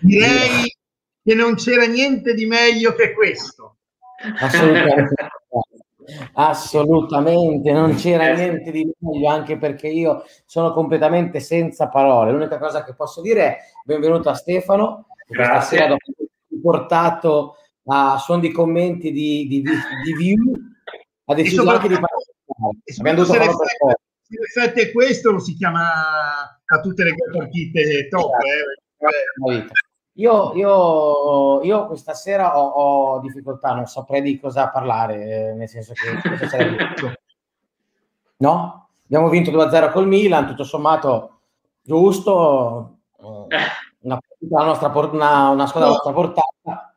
Direi che non c'era niente di meglio che questo. Assolutamente. Assolutamente, non c'era niente di meglio, anche perché io sono completamente senza parole. L'unica cosa che posso dire è benvenuto a Stefano, che questa sera dopo portato a suon di commenti di, di, di, di view, ha deciso anche di. Se l'effetto è questo, lo si chiama a tutte le partite top. Eh. Io, io, io, questa sera ho, ho, difficoltà, non saprei di cosa parlare, eh, nel senso che... no? Abbiamo vinto 2-0 col Milan, tutto sommato giusto, eh, una, una, nostra, una, una squadra no. nostra portata.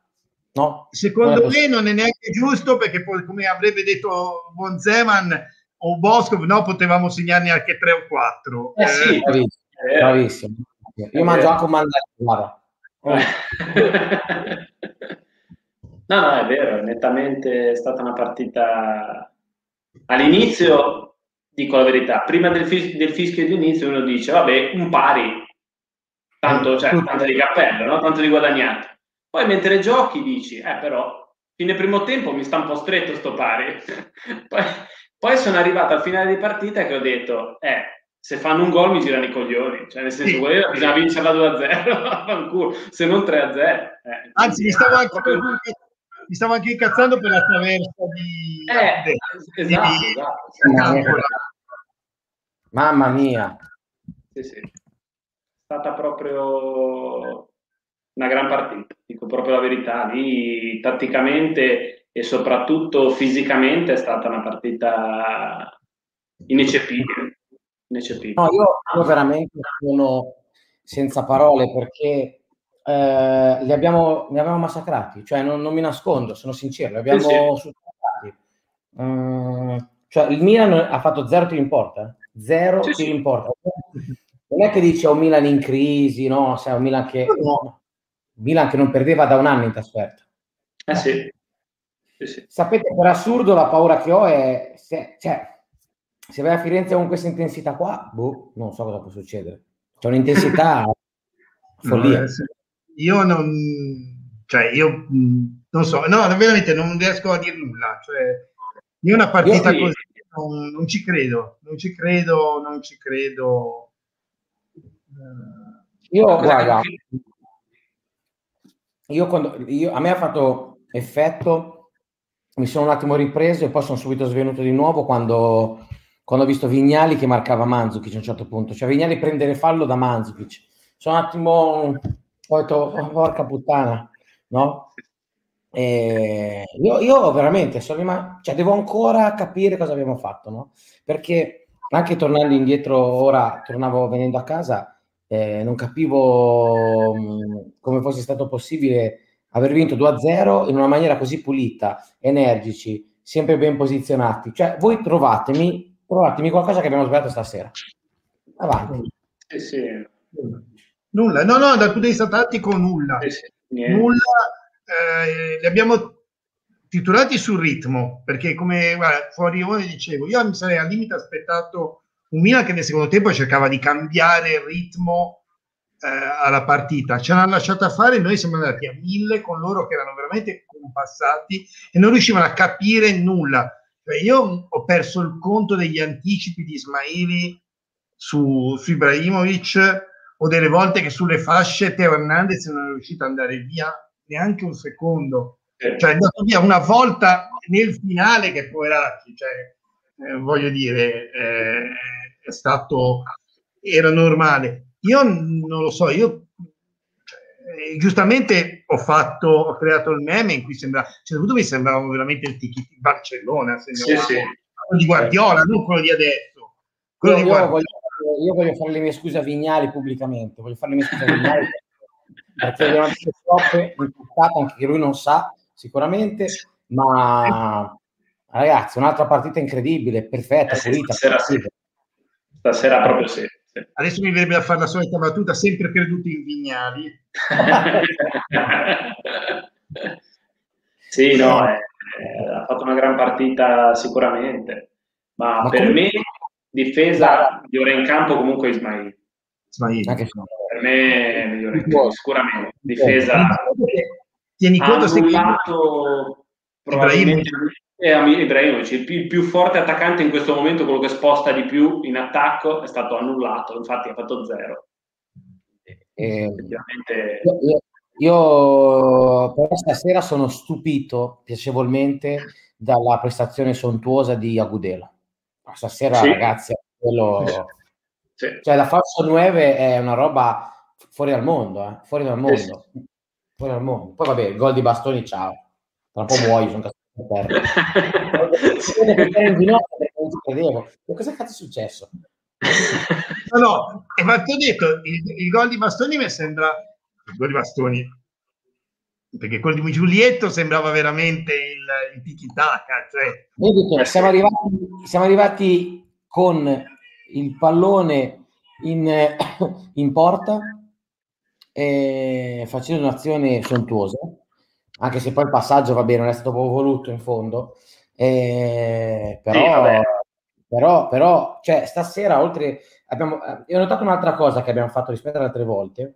No? Secondo me non è neanche giusto perché poi, come avrebbe detto Bonzeman o Boscov, no, potevamo segnarne anche 3 o 4. Eh, sì, bravissimo. bravissimo. Io mangio anche un mandarino, no, no, è vero, è nettamente stata una partita all'inizio, dico la verità, prima del, fis- del fischio di inizio uno dice, vabbè, un pari, tanto, cioè, tanto di cappello, no? tanto di guadagnato. Poi mentre giochi dici, eh però, fine primo tempo mi sta un po' stretto sto pari. poi, poi sono arrivato al finale di partita che ho detto, eh, se fanno un gol mi girano i coglioni, cioè nel senso, sì. quella bisogna vincerla 2-0, se non 3-0. Eh, Anzi, mi stavo, anche, mi stavo, anche, incazzando per la traversa di... Eh, di, esatto, di, esatto. Mamma mia. Sì, sì. È stata proprio una gran partita, dico proprio la verità, lì tatticamente e soprattutto fisicamente è stata una partita ineccepibile ineccepibile. No, io, io veramente sono senza parole perché eh, li, abbiamo, li abbiamo massacrati, cioè non, non, mi nascondo, sono sincero, li abbiamo sì, sì. Mm, cioè il Milan ha fatto zero tiri in porta, zero sì, tiri in porta. Non è che dice un Milan in crisi, no, sai, un Milan che, no. Milan che non perdeva da un anno in trasferta. Eh sì. Sapete, per assurdo la paura che ho è, se, cioè, se vai a Firenze con questa intensità qua, boh, non so cosa può succedere. C'è un'intensità follia. No, io non, cioè, io non so, no, veramente non riesco a dire nulla. Cioè, io una partita io, così non, non, ci credo, non ci credo, non ci credo. Io, guarda, io quando, io, a me ha fatto effetto, mi sono un attimo ripreso e poi sono subito svenuto di nuovo quando quando ho visto Vignali che marcava Manzukic a un certo punto, cioè Vignali prendere fallo da Manzukic. Sono un attimo, ho detto, porca puttana, no? E io, io veramente sono rimasto, cioè devo ancora capire cosa abbiamo fatto, no? Perché anche tornando indietro, ora tornavo venendo a casa, eh, non capivo mm, come fosse stato possibile aver vinto 2-0 in una maniera così pulita, energici, sempre ben posizionati. Cioè, voi trovatemi provatemi qualcosa che abbiamo sbagliato stasera. Avanti. Sì, sì. Nulla, no, no, dal punto di vista tattico nulla. Sì, sì. Nulla, eh, li abbiamo titolati sul ritmo, perché come guarda, fuori ore dicevo, io mi sarei al limite aspettato un Milan che nel secondo tempo cercava di cambiare il ritmo eh, alla partita. Ce l'hanno lasciata fare, noi siamo andati a mille con loro che erano veramente compassati e non riuscivano a capire nulla cioè io ho perso il conto degli anticipi di Ismaili su, su Ibrahimovic o delle volte che sulle fasce Teo Hernandez non è riuscito ad andare via neanche un secondo. Cioè è andato via una volta nel finale che poveracci, cioè, eh, voglio dire, eh, è stato, era normale. Io non lo so, io eh, giustamente ho fatto, ho creato il meme in cui sembra, cioè, mi sembravamo veramente il Tiki di Barcellona, sì, sì. quello di Guardiola, non quello di adesso. Quello io, di io, voglio, io, voglio, fare le mie scuse a Vignali pubblicamente, voglio fare le mie scuse a Vignali perché abbiamo detto troppe anche che lui non sa sicuramente, ma ragazzi, un'altra partita incredibile, perfetta, eh sì, pulita. Stasera, sì. stasera proprio sì. Adesso mi verrebbe a fare la solita battuta, sempre creduto in Vignali. sì, no, eh, eh, ha fatto una gran partita sicuramente, ma, ma per come... me difesa di ora in campo comunque Ismail. Anche per me è migliore sicuramente. Difesa. Tieni conto se probabilmente è Ibrahimovic, il più, il più forte attaccante in questo momento, quello che sposta di più in attacco, è stato annullato, infatti ha fatto zero. Eh, io, io però stasera sono stupito piacevolmente dalla prestazione sontuosa di Agudelo. Stasera, sì. ragazzi, quello... sì. cioè la falso 9 è una roba fuori dal mondo, eh? fuori dal mondo. Sì. Fuori dal mondo. Poi vabbè, il gol di Bastoni, ciao. Tra un po' muoio, sono Ma cosa cazzo è successo? No, no, e ma ti ho detto, il, il gol di Bastoni mi sembra... Il gol di Bastoni perché quello di Giulietto sembrava veramente il, il tiki-taka. Cioè... Vedi siamo arrivati, siamo arrivati con il pallone in, in porta e facendo un'azione sontuosa, anche se poi il passaggio va bene, non è stato proprio voluto in fondo, eh, però, sì, però, però cioè, stasera oltre abbiamo, eh, ho notato un'altra cosa che abbiamo fatto rispetto alle altre volte,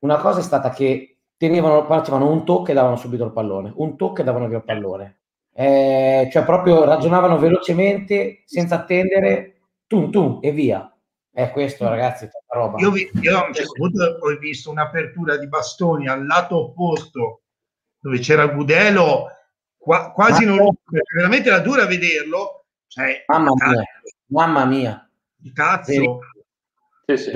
una cosa è stata che tenevano, facevano un tocco e davano subito il pallone, un tocco e davano via il pallone. Eh, cioè proprio ragionavano velocemente, senza attendere, tum tum e via. È questo, ragazzi, tanta roba. Io, vi, io a un certo punto ho visto un'apertura di bastoni al lato opposto, dove c'era Gudelo, qua, quasi Ma... non perché veramente era dura vederlo. Cioè, mamma mia, mamma mia. Di cazzo. Sì, sì.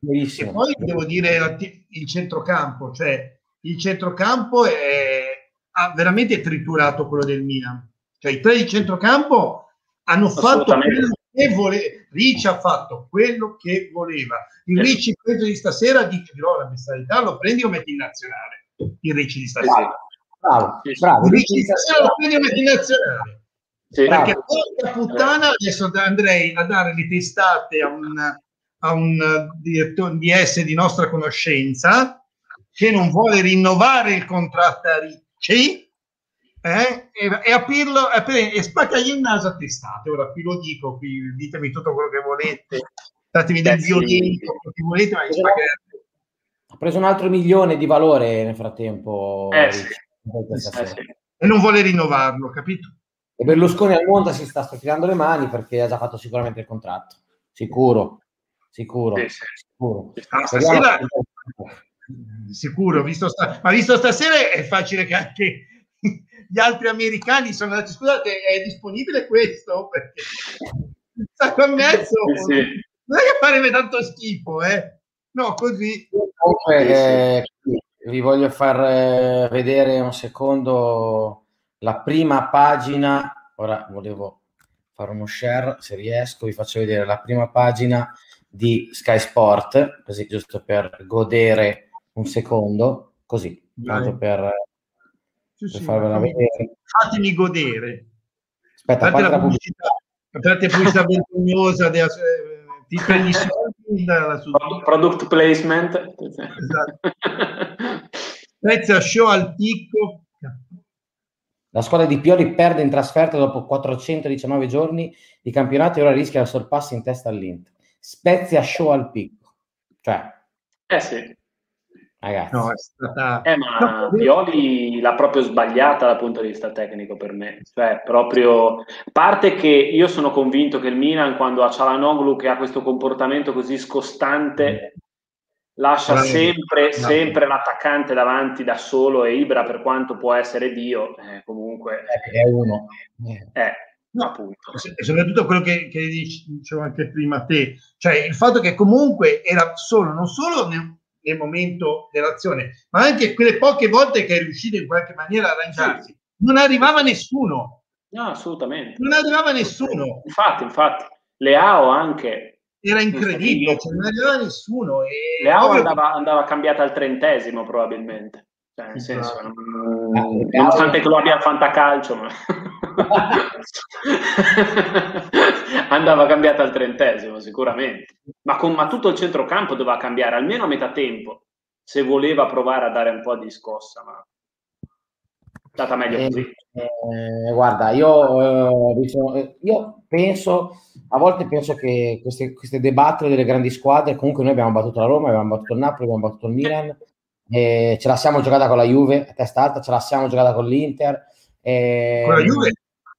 Benissimo. E poi devo dire il centrocampo, cioè il centrocampo è, ha veramente triturato quello del Milan. Cioè i tre di centrocampo hanno fatto quello che voleva. Ricci ha fatto quello che voleva. Il Ricci preso di stasera dice dirò la messalità, lo prendi o metti in nazionale. Il Ricci di stasera. Bravo, bravo. Il Ricci di stasera lo prendi o metti in nazionale. Sì, perché porca puttana adesso andrei a dare le testate a un a un direttore DS di nostra conoscenza che non vuole rinnovare il contratto a Ricci eh, e, e, aprirlo aprir, e spaccagli il naso a testate. Ora qui lo dico, qui ditemi tutto quello che volete, datemi del violino, quello che volete, ma ha preso un altro milione di valore nel frattempo. Eh, sì. Eh, sì. E non vuole rinnovarlo, capito? E Berlusconi al mondo si sta strofinando le mani perché ha già fatto sicuramente il contratto, sicuro sicuro. Sì, sì. sicuro. Ah, stasera, sicuro visto sta, ma visto stasera è facile che anche gli altri americani sono andati, scusate, è disponibile questo? Perché sacco e mezzo sì, non è che farebbe tanto schifo, eh? No, così. Comunque, eh, vi voglio far eh, vedere un secondo la prima pagina. Ora volevo fare uno share, se riesco, vi faccio vedere la prima pagina di Sky Sport, così giusto per godere un secondo, così, tanto per, sì, vedere. Fatemi godere. Aspetta, Fate la pubblicità, fate pubblicità vergognosa della ti prendi soldi dalla product placement esatto. prezzo a show al picco la squadra di Pioli perde in trasferta dopo 419 giorni di campionato e ora rischia il sorpasso in testa all'Inter Spezia show al picco. Cioè, eh sì. Ragazzi. No, è stata... Eh, ma no, Pioli l'ha proprio sbagliata dal punto di vista tecnico per me. Cioè, proprio... A parte che io sono convinto che il Milan, quando ha Cialanoglu che ha questo comportamento così scostante, lascia Bravo. sempre, no. sempre l'attaccante davanti da solo e Ibra, per quanto può essere Dio, eh, comunque... È uno. Eh, No, appunto. E soprattutto quello che, che dicevo anche prima te, cioè il fatto che comunque era solo, non solo nel momento dell'azione, ma anche quelle poche volte che è riuscito in qualche maniera a arrangiarsi, non arrivava nessuno. No, assolutamente. Non arrivava nessuno. Infatti, infatti, Leao anche. Era incredibile, cioè non arrivava nessuno. E Leao andava, andava cambiata al trentesimo probabilmente. Cioè, nel senso, esatto. non, nonostante che lo abbia fantacalcio, ma... andava cambiata al trentesimo sicuramente. Ma, con, ma tutto il centrocampo doveva cambiare almeno a metà tempo se voleva provare a dare un po' di scossa. Ma... Stata meglio eh, così. Eh, guarda, io, eh, io, penso, a volte penso che queste, queste debatte delle grandi squadre, comunque noi abbiamo battuto la Roma, abbiamo battuto il Napoli, abbiamo battuto il Milan, eh, ce la siamo giocata con la Juve a testa alta, ce la siamo giocata con l'Inter. Eh, con la Juve,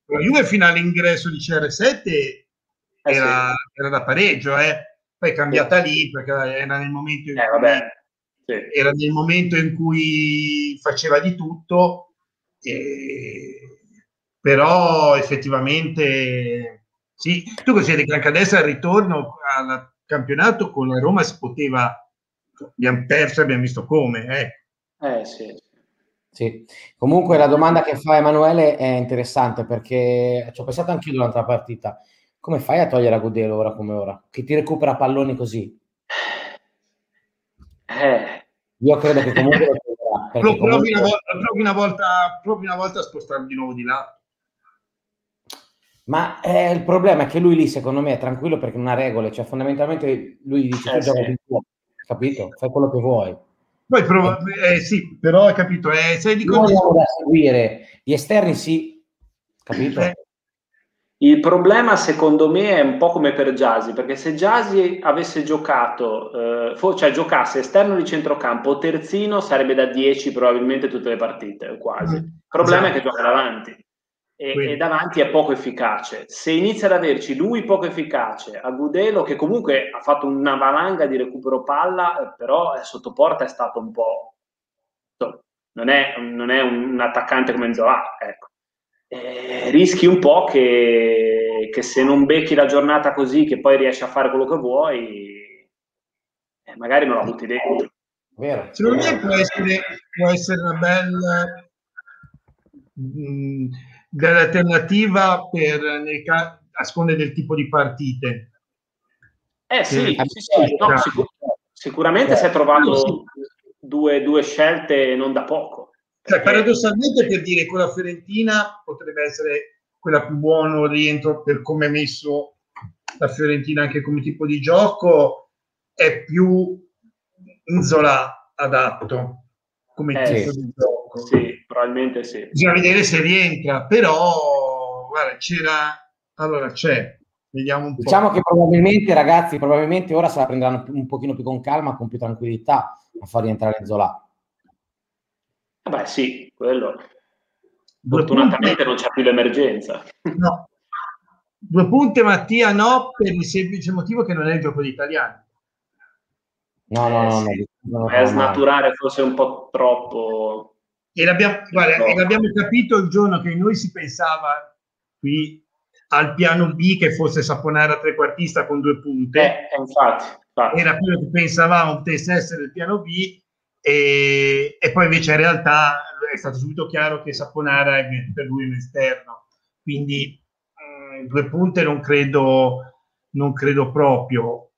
la Juve fino all'ingresso di CR7 era, sì. era da pareggio, eh. poi è cambiata sì. lì perché era nel momento in eh, cui, sì. era nel momento in cui faceva di tutto eh, però effettivamente sì, tu consideri che anche adesso al ritorno al campionato con la Roma si poteva, abbiamo perso, abbiamo visto come. Eh, eh sì. Sì, comunque la domanda che fa Emanuele è interessante perché ci ho pensato anche io durante la partita. Come fai a togliere a Gudelo ora come ora? Che ti recupera palloni così? Eh. Io credo che comunque Pro, comunque... provi, una volta, provi, una volta, provi una volta a spostarlo di nuovo di là. Ma eh, il problema è che lui lì, secondo me, è tranquillo perché non ha regole, cioè fondamentalmente lui dice eh, tu sì. tuo, capito? Fai quello che vuoi. Poi prova, eh, sì, però hai capito, eh, sei di non da seguire, gli esterni sì, capito? Eh, il problema secondo me è un po' come per Jasi, perché se Jasi avesse giocato, eh, cioè giocasse esterno di centrocampo o terzino sarebbe da 10 probabilmente tutte le partite, quasi. Il problema esatto. è che gioca davanti e, e, davanti è poco efficace. Se inizia ad averci lui poco efficace, Agudelo che comunque ha fatto una valanga di recupero palla, eh, però sotto porta è stato un po'... Non è, non è un, un attaccante come Zola, ecco eh, rischi un po' che, che, se non becchi la giornata così, che poi riesci a fare quello che vuoi, eh, magari non la butti dentro. Vero. Secondo me può essere, può essere una bella, mh, bella alternativa per, nel, a seconda del tipo di partite. Eh sì, sì, sì no, sicur- sicuramente si è trovato due, due scelte non da poco. Cioè, paradossalmente per dire che la Fiorentina potrebbe essere quella più buona rientro per come è messo la Fiorentina anche come tipo di gioco, è più Inzola adatto come eh, tipo sì. di gioco. Sì, probabilmente sì. Bisogna vedere se rientra, però guarda, c'era allora c'è. Vediamo un diciamo po'. che probabilmente, ragazzi, probabilmente ora se la prenderanno un pochino più con calma, con più tranquillità a far rientrare Zola Beh sì, quello. Fortunatamente non c'è più l'emergenza. No. Due punti Mattia no, per il semplice motivo che non è il gioco di italiani. No, no, no, sì. no, no, no snaturare forse un po' troppo. E l'abbiamo, guarda, e l'abbiamo capito il giorno che noi si pensava qui al piano B che fosse Saponara trequartista con due punte. Eh, infatti, infatti. Era quello che pensavamo potesse essere il piano B e, e, poi invece in realtà è stato subito chiaro che Saponara è per lui un esterno, quindi mh, mm, due punte non credo, non credo proprio.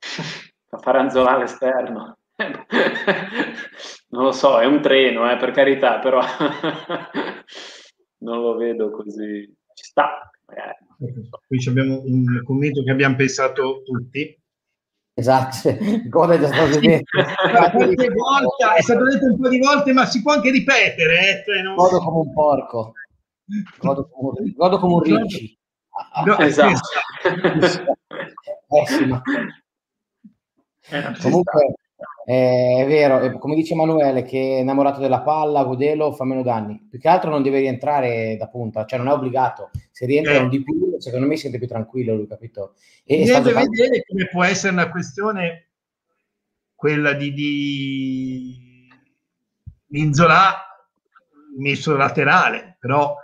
Fa Faranzola all'esterno. non lo so, è un treno, eh, per carità, però non lo vedo così. Ci sta. Qui abbiamo un commento che abbiamo pensato tutti Esatto, cosa è già stato detto. volte, è stato detto un po' di volte, ma si può anche ripetere. Eh? Cioè, non... Godo come un porco, godo come un, godo come un ricci. No, esatto. Pessima. Eh, Comunque, eh, è vero, come dice Emanuele, che è innamorato della palla, Godelo fa meno danni. Più che altro non deve rientrare da punta, cioè non è obbligato. Se rientra eh. un di più, secondo me si sente più tranquillo, lui, capito? E Deve giocando... vedere come può essere una questione quella di, di... Inzola messo laterale, però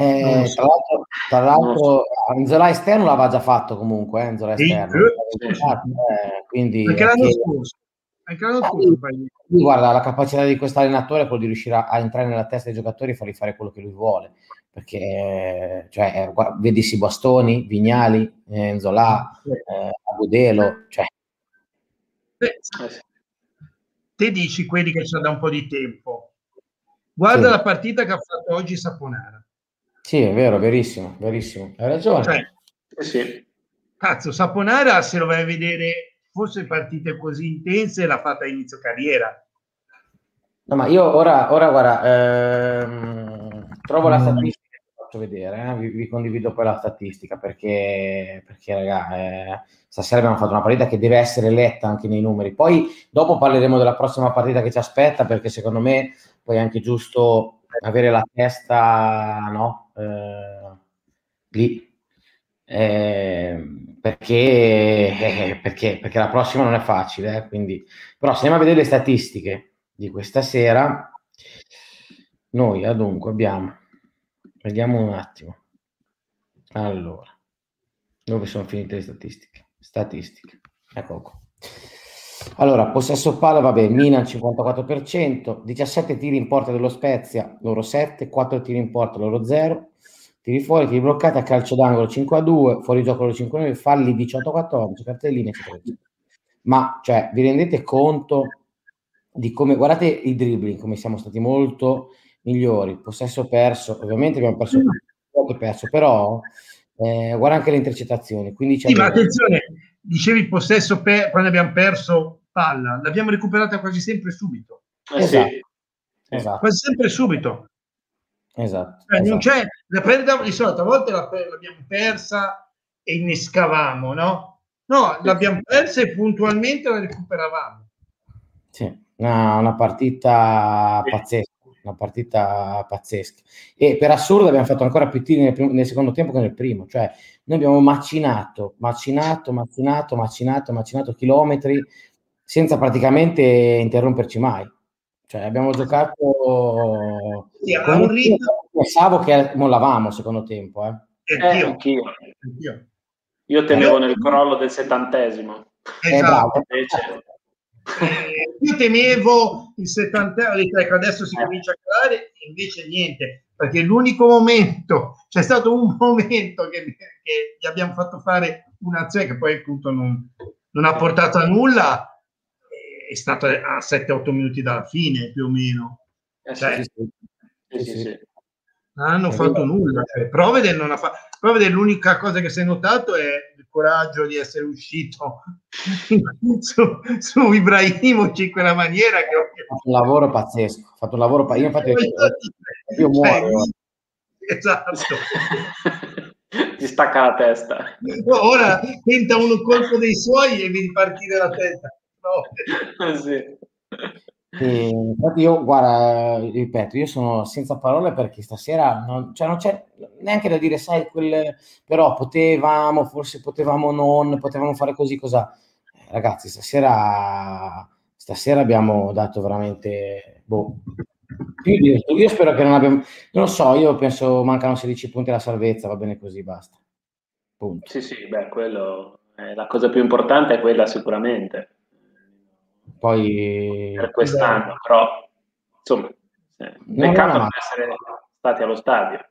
eh, so. Tra l'altro, tra l'altro Inzola esterno l'aveva già fatto comunque, eh, Inzola esterno. Sì, eh, quindi anche l'anno anche... scorso. Anche l'anno scorso guarda, la capacità di questo allenatore è quello di riuscire a, a, entrare nella testa dei giocatori e farli fare quello che lui vuole. Perché cioè, eh, guarda, vedi si Bastoni, Vignali, eh, Enzola, eh, Agudelo, cioè. te dici quelli che c'è da un po' di tempo. Guarda sì. la partita che ha fatto oggi Saponara. Sì, è vero, verissimo, verissimo. Hai ragione. Cioè, sì. Cazzo, Saponara se lo vai a vedere, forse partite così intense l'ha fatta a inizio carriera. No, ma io ora, ora guarda, ehm, trovo la mm. statistica faccio vedere, eh? vi, vi, condivido poi la statistica perché, perché raga, eh, stasera abbiamo fatto una partita che deve essere letta anche nei numeri. Poi dopo parleremo della prossima partita che ci aspetta perché secondo me poi è anche giusto avere la testa no? eh, lì. Eh, perché, perché, perché, la prossima non è facile, eh, quindi, però se andiamo a vedere le statistiche di questa sera, noi adunque abbiamo Vediamo un attimo. Allora, dove sono finite le statistiche? Statistiche, ecco qua. Allora, possesso palla, vabbè, Milan 54%, 17 tiri in porta dello Spezia, loro 7, 4 tiri in porta, loro 0, tiri fuori, tiri bloccati, a calcio d'angolo 5 a 2, fuori gioco loro 5 a 9, falli 18 a 14, cartelline eccetera, Ma, cioè, vi rendete conto di come, guardate i dribbling, come siamo stati molto migliori, possesso perso, ovviamente abbiamo perso mm. poco perso, però eh, guarda anche le intercettazioni. Quindi sì, ma attenzione, dicevi possesso per, quando abbiamo perso palla, l'abbiamo recuperata quasi sempre subito. Eh, esatto. Sì. esatto. Quasi sempre subito. Esatto. Cioè, esatto. Non c'è, la prendevamo di solito, a volte la, l'abbiamo persa e innescavamo, no? No, l'abbiamo persa e puntualmente la recuperavamo. Sì, una, una partita pazzesca una partita pazzesca. E per assurdo abbiamo fatto ancora più tiri nel, primo, nel, secondo tempo che nel primo, cioè noi abbiamo macinato, macinato, macinato, macinato, macinato chilometri senza praticamente interromperci mai. Cioè abbiamo giocato... Sì, un ritmo... Pensavo che mollavamo il secondo tempo. Eh. Eh, anch'io. anch'io. Io temevo nel crollo del settantesimo. Esatto. Invece eh, io temevo il 70 ecco, adesso si comincia a calare, invece niente, perché l'unico momento, c'è stato un momento che, che gli abbiamo fatto fare un'azione che poi appunto non, non ha portato a nulla, è stato a 7-8 minuti dalla fine più o meno. Eh, cioè, sì, sì, sì, sì. Non hanno fatto nulla. Cioè, Provedel non ha fatto. Provedel l'unica cosa che si è notato è coraggio di essere uscito su, su Ibrahimovic in quella maniera che ho fatto un lavoro pazzesco ha fatto un lavoro pazzesco io infatti io muoio esatto ti stacca la testa ora tenta uno colpo dei suoi e vedi partire la testa no. sì. Infatti io, guarda, ripeto, io sono senza parole perché stasera non, cioè non c'è neanche da dire, sai, quel, però potevamo, forse potevamo non, potevamo fare così, cosa. Eh, ragazzi, stasera, stasera abbiamo dato veramente, boh, io spero che non abbiamo, non lo so, io penso mancano 16 punti alla salvezza, va bene così, basta. Punto. Sì, sì, beh, quello, è la cosa più importante è quella sicuramente poi... Per quest'anno, però insomma, peccato non essere stati allo stadio.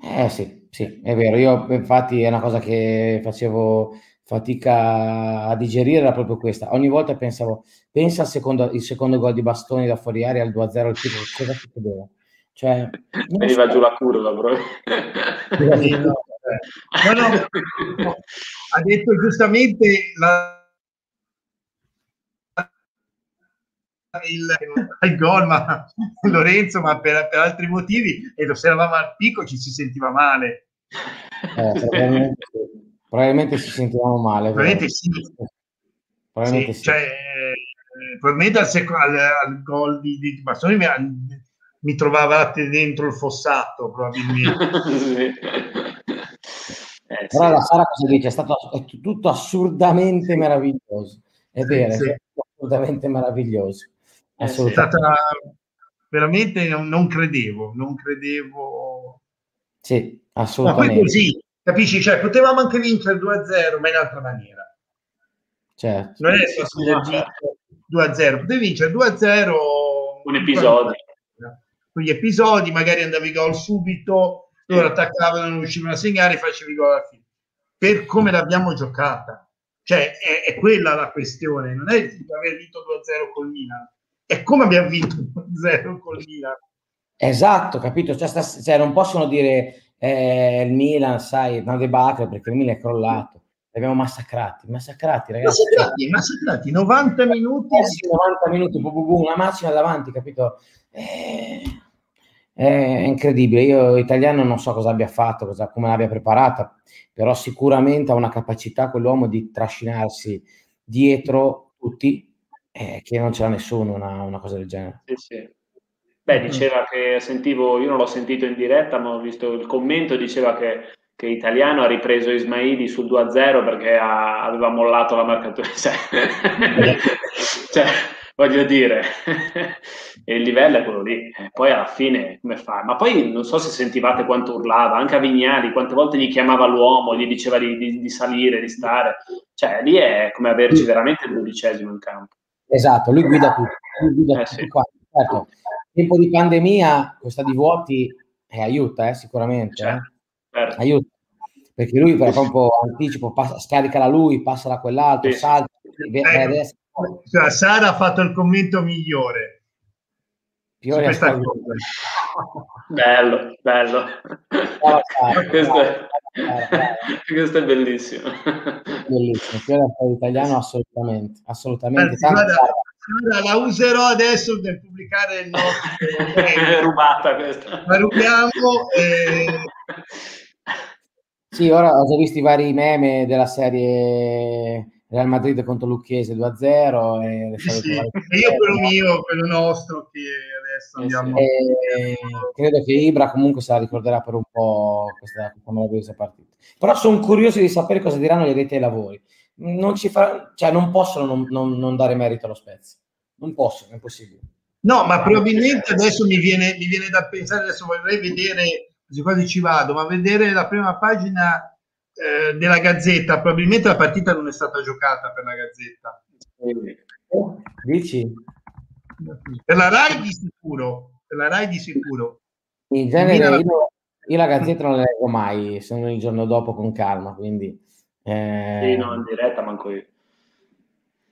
Eh sì, sì, è vero. Io infatti è una cosa che facevo fatica a digerire era proprio questa. Ogni volta pensavo, pensa al secondo, il secondo gol di Bastoni da fuori aria al 2-0 al titolo, cosa succedeva? Cioè, Veniva so. giù la curva, bro. no, no, ha detto giustamente la il, il gol, ma Lorenzo, ma per, per, altri motivi, e lo eravamo al picco ci si sentiva male. Eh, probabilmente, probabilmente, si sentivamo male. Probabilmente sì. Probabilmente sì, sì. Cioè, eh, probabilmente al, sec- al, al gol di, di Bastoni mi, mi, trovavate dentro il fossato, probabilmente. sì. eh, Però la Sara cosa dice? È stato è tutto assurdamente meraviglioso. È vero, sì. è assolutamente meraviglioso. È stata veramente non, credevo, non credevo. Sì, assolutamente. Ma così, capisci? Cioè, potevamo anche vincere 2-0, ma in altra maniera. Certo. Non è si vincere 2-0, potevi vincere 2-0 un episodio. Con gli episodi, magari andavi gol subito, loro attaccavano, non riuscivano a segnare, facevi gol alla fine. Per come l'abbiamo giocata. Cioè, è, è quella la questione, non è aver vinto 2-0 col Milan è come abbiamo vinto 0 col Milan. Esatto, capito? Cioè, sta, cioè, non possono dire eh, il Milan, sai, una debacle perché il Milan è crollato. li abbiamo massacrati, massacrati ragazzi. Massacrati, massacrati, 90 minuti. Eh sì, 90 minuti, bu, bu, bu, una macchina davanti, capito? Eh, è incredibile. Io italiano non so cosa abbia fatto, cosa, come l'abbia preparata, però sicuramente ha una capacità quell'uomo di trascinarsi dietro tutti, eh, che non ce l'ha nessuno una, una cosa del genere. Sì, sì. Beh, diceva che sentivo, io non l'ho sentito in diretta, ma ho visto il commento, diceva che che Italiano ha ripreso Ismaili sul 2-0 perché ha, aveva mollato la marcatura. Cioè, cioè voglio dire, il livello è quello lì. Poi alla fine come fa? Ma poi non so se sentivate quanto urlava, anche a Vignali, quante volte gli chiamava l'uomo, gli diceva di, di, di salire, di stare. Cioè, lì è come averci veramente il dodicesimo in campo. Esatto, lui guida tutto. Lui guida eh, tutto sì. certo. Tempo di pandemia, questa di vuoti eh, aiuta, eh, sicuramente. Certo. Eh certo. aiuta perché lui per proprio anticipo passa, scaricala lui, passa da quell'altro, sì. salta. Eh, cioè, Sara ha fatto il commento migliore. Piore questa cosa. Bello, bello. Oh, questo, è, questo, è, bellissimo. Bellissimo, Piore è italiano assolutamente, assolutamente. Anzi, guarda, guarda, la userò adesso per pubblicare il nostro. è rubata questa. La rubiamo e sì, ora ho già visto i vari meme della serie Real Madrid contro Lucchese 2-0. E sì, sì. io quello mio, quello nostro, che adesso andiamo. E, credo che Ibra comunque se la ricorderà per un po' questa meravigliosa partita. Però sono curioso di sapere cosa diranno gli addetti ai lavori. Non, ci fa, cioè, non possono non, non, non dare merito allo Spezia. Non possono, è impossibile. No, ma probabilmente adesso mi viene, mi viene da pensare, adesso vorrei vedere quasi quasi ci vado, ma vedere la prima pagina eh, della Gazzetta, probabilmente la partita non è stata giocata per la Gazzetta. Dici? Per la RAI di sicuro, per la RAI di sicuro. In genere io, io, la Gazzetta non la leggo mai, se non il giorno dopo con calma, quindi... Eh, sì, no, in diretta manco io.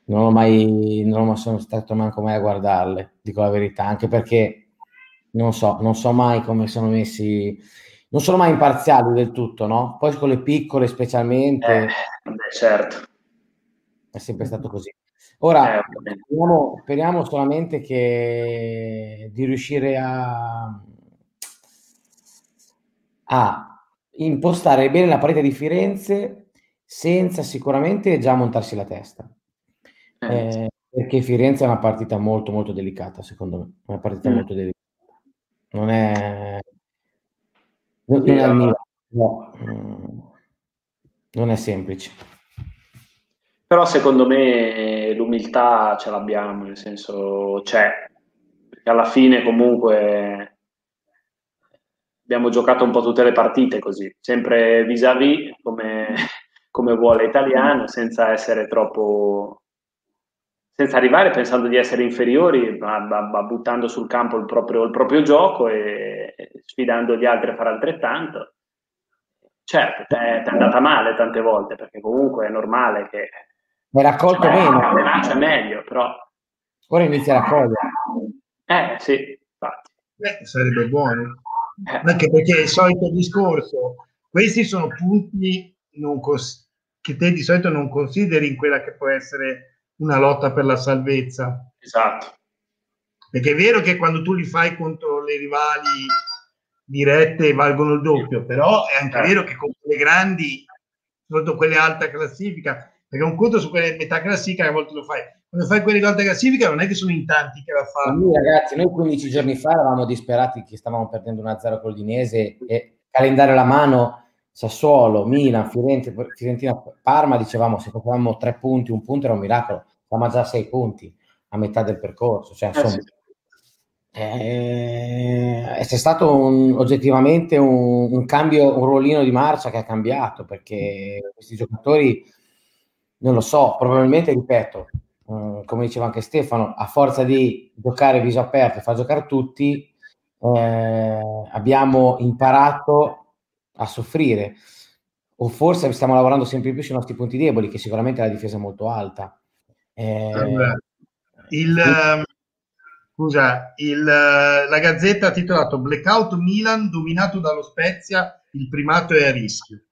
Non ho mai, non sono stato manco mai a guardarle, dico la verità, anche perché non so, non so mai come sono messi, non sono mai imparziali del tutto, no? Poi con le piccole specialmente. Eh, beh, certo. È sempre stato così. Ora, eh, speriamo, speriamo, solamente che di riuscire a, a impostare bene la parete di Firenze senza sicuramente già montarsi la testa. Eh, eh perché Firenze è una partita molto molto delicata, secondo me, una partita mm. molto delicata non è, no, mm, non è semplice. Però secondo me l'umiltà ce l'abbiamo, nel senso c'è, perché alla fine comunque abbiamo giocato un po' tutte le partite così, sempre vis-à-vis come, come vuole italiano, senza essere troppo senza arrivare pensando di essere inferiori, ma, ma, ma buttando sul campo il proprio, il proprio, gioco e sfidando gli altri a fare altrettanto. Certo, ti è andata male tante volte, perché comunque è normale che... Mi raccolto cioè, meno. C'è meglio, però... Ora inizia a raccogliere. Eh, sì, infatti. Eh, sarebbe buono. Eh. Anche perché il solito discorso, questi sono punti cos- che te di solito non consideri in quella che può essere una lotta per la salvezza. Esatto. Perché è vero che quando tu li fai contro le rivali dirette valgono il doppio, però è anche eh. vero che contro le grandi, soprattutto quelle alta classifica, perché un conto su quelle metà classifica a volte lo fai. Quando fai quelle di alta classifica non è che sono in tanti che la fanno. Noi, ragazzi, noi 15 giorni fa eravamo disperati che stavamo perdendo 1-0 con l'Inese e calendario alla mano Sassuolo, Milan, Firenze, Fiorentina, Parma, dicevamo se facevamo tre punti, un punto era un miracolo, siamo già a sei punti a metà del percorso. Cioè, eh, insomma, eh, c'è stato un, oggettivamente un, un, cambio, un ruolino di marcia che ha cambiato perché questi giocatori, non lo so, probabilmente, ripeto, eh, come diceva anche Stefano, a forza di giocare viso aperto e far giocare tutti, eh, abbiamo imparato a soffrire. O forse stiamo lavorando sempre più sui nostri punti deboli, che sicuramente la difesa è molto alta. Eh, il, ehm, scusa, il, la Gazzetta ha titolato Blackout Milan dominato dallo Spezia, il primato è a rischio.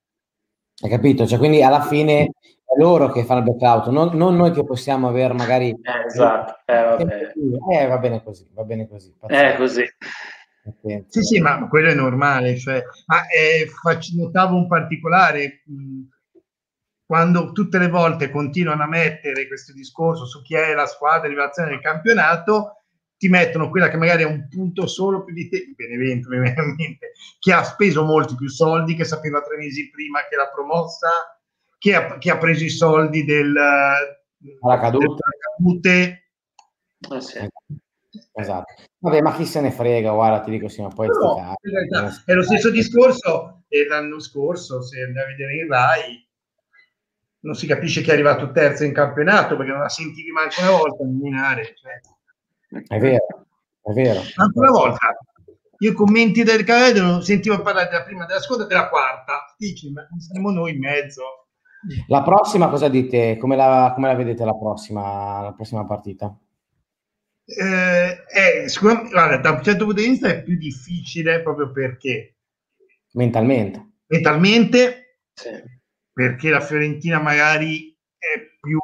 Hai capito? Cioè, quindi alla fine è loro che fanno il blackout, non, non noi che possiamo avere magari... Eh, esatto, eh, vabbè. eh, va bene così, va bene così. Eh, così. Sì, sì, ma quello è normale. Cioè, ma, eh, faccio, notavo un particolare, mh, quando tutte le volte continuano a mettere questo discorso su chi è la squadra di rilevazione del campionato, ti mettono quella che magari è un punto solo più di te, Benevento ovviamente, che ha speso molti più soldi, che sapeva tre mesi prima che l'ha promossa, che ha, che ha preso i soldi del, cadute. Eh sì. Esatto. Vabbè, ma chi se ne frega, guarda, ti dico, sì, ma poi no, è lo stesso discorso l'anno scorso, se andavi a vedere in Rai, non si capisce chi è arrivato terzo in campionato perché non la sentivi manco una volta nominare. Cioè. È vero, è vero. Anche una volta. Io i commenti del Cavedo non sentivo parlare della prima, della seconda e della quarta. Dici, ma siamo noi in mezzo. La prossima cosa dite? Come la, come la vedete la prossima, la prossima partita? Eh, è, guarda, da un certo punto di vista è più difficile proprio perché mentalmente mentalmente sì. perché la Fiorentina magari è più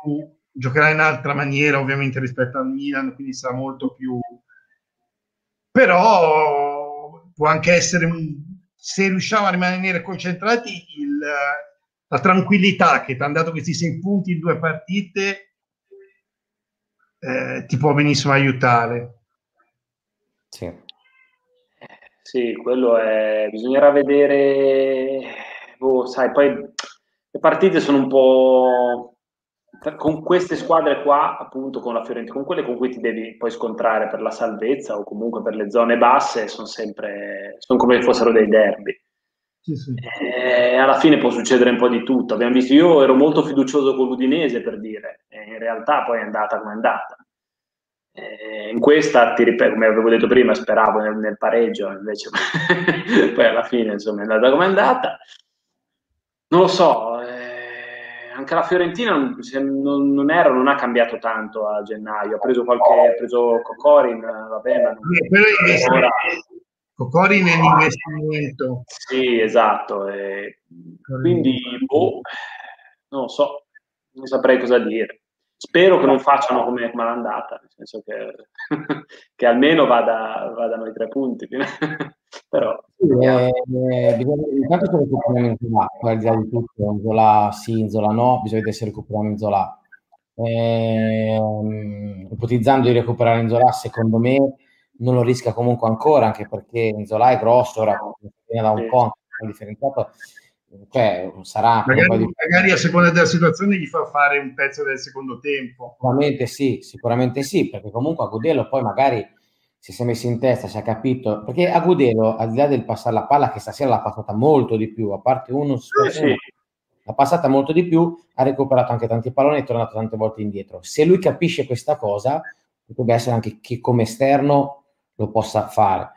giocherà in altra maniera ovviamente rispetto al Milan, quindi sarà molto più... Però può anche essere, un... se riusciamo a rimanere concentrati, il, la tranquillità che ti hanno dato questi sei punti in due partite eh, ti può benissimo aiutare. Sì. Sì, quello è... bisognerà vedere... Oh, sai, poi le partite sono un po' con queste squadre qua, appunto con la Fiorentina, con quelle con cui ti devi poi scontrare per la salvezza o comunque per le zone basse, sono sempre sono come se fossero dei derby. Sì, sì. E alla fine può succedere un po' di tutto. Abbiamo visto, io ero molto fiducioso con l'Udinese per dire, in realtà poi è andata come è andata. E in questa, ti ripeto, come avevo detto prima, speravo nel, nel pareggio, invece poi alla fine insomma è andata come è andata. Non lo so, eh, anche la Fiorentina non, non, era, non, ha cambiato tanto a gennaio, ha preso qualche, ha preso Cocorin, vabbè, ma non, ora... Cocorin è l'investimento. Sì, esatto, e quindi boh, non lo so, non saprei cosa dire. Spero che non facciano come, come andata, nel senso che, che almeno vada, vadano i tre punti. Però eh, eh, bisogna, intanto se recuperiamo in Zola, al di là di tutto, Zola sì, Zola no, bisogna vedere se recuperiamo in Zola. Eh, ipotizzando di recuperare in Zola, secondo me non lo rischia comunque ancora, anche perché in Zola è grosso, ora viene da un po' differenziato, cioè sarà magari, di... magari, a seconda della situazione gli fa fare un pezzo del secondo tempo. Sicuramente sì sicuramente sì perché comunque a Godello poi magari si è messo in testa si è capito perché a Gudelo al di là del passare la palla che stasera l'ha passata molto di più a parte uno sì, sì. l'ha passata molto di più ha recuperato anche tanti palloni e è tornato tante volte indietro. Se lui capisce questa cosa potrebbe essere anche che come esterno lo possa fare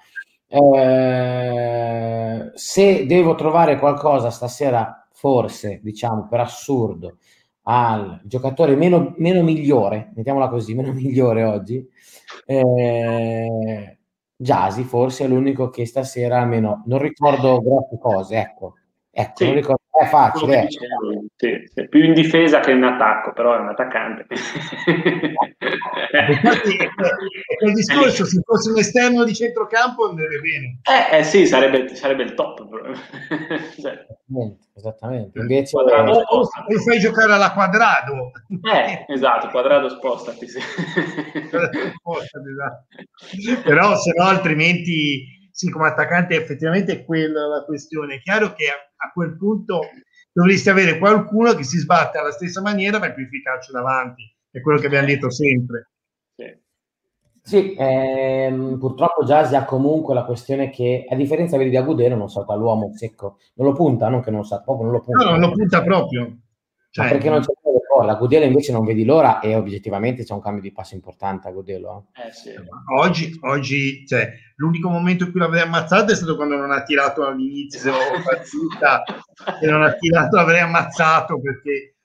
eh, se devo trovare qualcosa stasera, forse, diciamo, per assurdo, al giocatore meno, meno migliore, mettiamola così, meno migliore oggi, eh, Jasi forse è l'unico che stasera almeno non ricordo grosse cose, ecco, ecco, sì. non ricordo è facile. Sì, sì. Più in difesa che in attacco, però è un attaccante. Infatti, quel discorso, se fosse un esterno di centrocampo andrebbe bene. Eh, eh sì, sarebbe, sarebbe, il top. cioè. Esattamente, invece... Quadrado, eh, fai giocare alla quadrado. Eh, esatto, quadrado spostati. Sì. spostati esatto. Però se no altrimenti sì, come attaccante effettivamente è quella la questione. È chiaro che a, a, quel punto dovresti avere qualcuno che si sbatte alla stessa maniera ma è più efficace davanti. È quello che abbiamo detto sempre. Sì. Sì, ehm, purtroppo Jazzy ha comunque la questione che, a differenza di Agudelo, non salta l'uomo secco, non lo punta, non che non salta, proprio non lo punta. No, non lo punta proprio. Cioè, perché non c'è le cose. A Gudelo invece non vedi l'ora e oggettivamente c'è un cambio di passo importante a Gudelo. Eh. eh sì. Oggi, oggi cioè, l'unico momento in cui l'avrei ammazzato è stato quando non ha tirato all'inizio partita e non ha tirato l'avrei ammazzato perché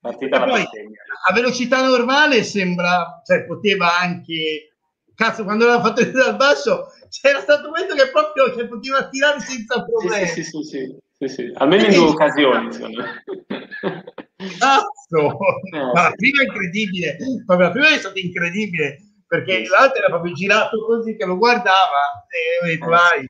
partita poi a velocità normale sembra, cioè poteva anche cazzo quando l'aveva fatto dal basso c'era stato un momento che proprio cioè, poteva tirare senza problemi. Sì, sì, sì, sì, Sì, sì. Almeno in due occasioni, Cazzo! Eh, ma la prima è incredibile, la prima è stata incredibile perché l'altro era proprio girato così che lo guardava e ho detto vai.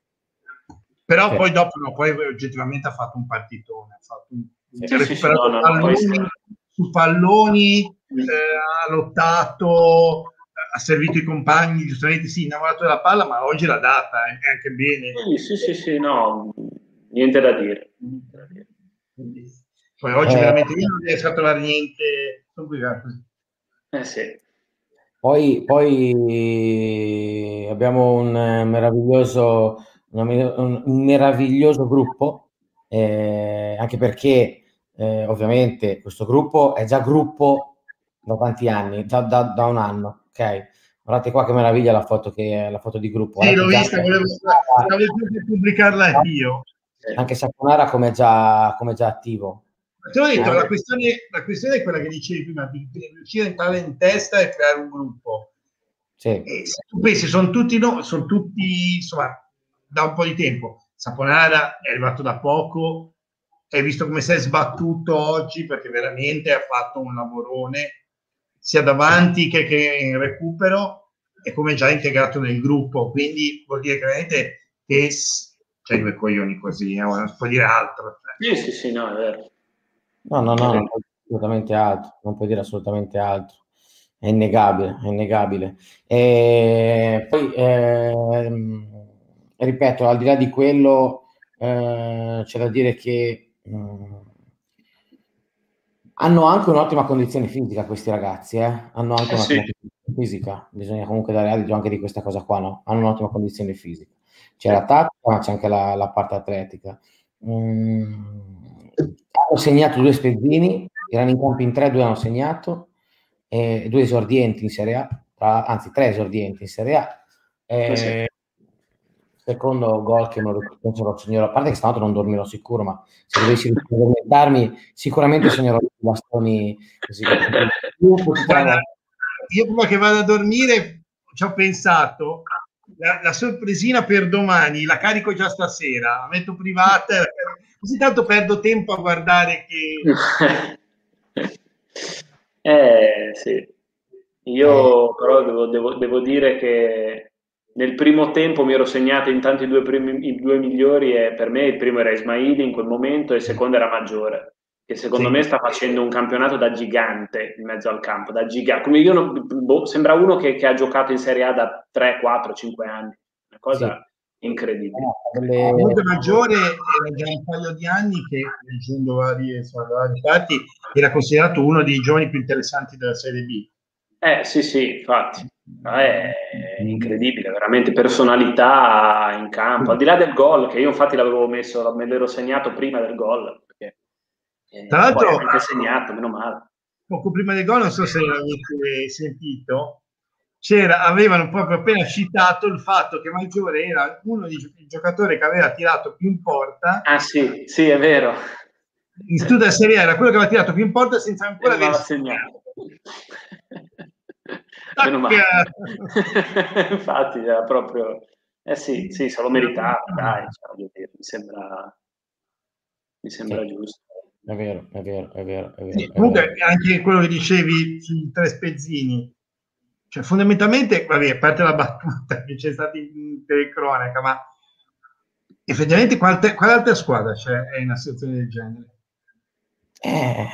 Però sì. poi dopo, no, poi oggettivamente ha fatto un partitone, ha fatto un, sì, sì, no, no, palloni, su palloni, eh, ha lottato, ha servito i compagni, giustamente sì, innamorato della palla, ma oggi l'ha data eh, anche bene. Sì, sì, sì, no, niente da dire. Poi oggi eh, veramente io non riesco a trovare niente. Eh sì. Poi, poi abbiamo un meraviglioso, un meraviglioso gruppo, eh, anche perché eh, ovviamente questo gruppo è già gruppo da tanti anni, già da, da un anno, ok? Guardate qua che meraviglia la foto, che, la foto di gruppo. Sì, l'ho vista, volevo, volevo pubblicarla io. Anche Saponara come già, come già attivo. L'ho detto, la questione, la questione, è quella che dicevi prima, di riuscire a entrare in testa e creare un gruppo. Sì. E se tu pensi, sono tutti, no, sono tutti, insomma, da un po' di tempo. Saponara è arrivato da poco, hai visto come si è sbattuto oggi perché veramente ha fatto un lavorone sia davanti che, che in recupero e come già integrato nel gruppo. Quindi vuol dire che veramente che c'è due coglioni così, eh, non si può dire altro. Sì, sì, sì, no, è vero. No, no, no, non puoi dire assolutamente altro, non puoi dire assolutamente altro. È innegabile, è innegabile. E poi, eh, ripeto, al di là di quello, eh, c'è da dire che mh, mm, hanno anche un'ottima condizione fisica questi ragazzi, eh? hanno anche eh un'ottima sì. condizione fisica, bisogna comunque dare adito anche di questa cosa qua, no? Hanno un'ottima condizione fisica. C'è la tattica, ma c'è anche la, la parte atletica. Mm hanno segnato due spezzini, erano in campo in tre, due hanno segnato, eh, due esordienti in Serie A, tra, anzi tre esordienti in Serie A. Eh, sì. Secondo gol che non lo segnerò, a parte che stanotte non dormirò sicuro, ma se dovessi addormentarmi sicuramente sognerò i bastoni così. Guarda, io prima che vado a dormire ci ho pensato la, la, sorpresina per domani la carico già stasera, la metto privata, così tanto perdo tempo a guardare che... eh sì, io eh. però devo, devo, devo, dire che nel primo tempo mi ero segnato intanto i due, primi, i due migliori e per me il primo era Ismaili in quel momento e il secondo era Maggiore che secondo sì. me sta facendo un campionato da gigante in mezzo al campo, da gigante. Come io non, boh, sembra uno che, che, ha giocato in Serie A da 3, 4, 5 anni, una cosa incredibile. Eh, le... Maggiore era già un paio di anni che, leggendo vari, insomma, vari dati, era considerato uno dei giovani più interessanti della Serie B. Eh sì, sì, infatti. È incredibile, veramente personalità in campo, al di là del gol, che io infatti l'avevo messo, me l'ero segnato prima del gol, perché tra l'altro, anche segnato, meno male. Poco prima del gol, non so se l'avete sentito, avevano proprio appena citato il fatto che Maggiore era uno dei giocatori che aveva tirato più in porta. Ah sì, sì, è vero. In studio Serie A era quello che aveva tirato più in porta senza ancora aver segnato. Meno male. Infatti era proprio... Eh sì, sì, se lo meritava, dai, cioè, mi sembra, mi sembra sì. giusto. È vero, è vero, è vero. È vero sì, comunque vero. anche quello che dicevi sui tre spezzini, cioè fondamentalmente, vabbè, a parte la battuta che c'è stata in telecronaca, ma effettivamente quale, quale altra squadra c'è in una situazione del genere? Eh,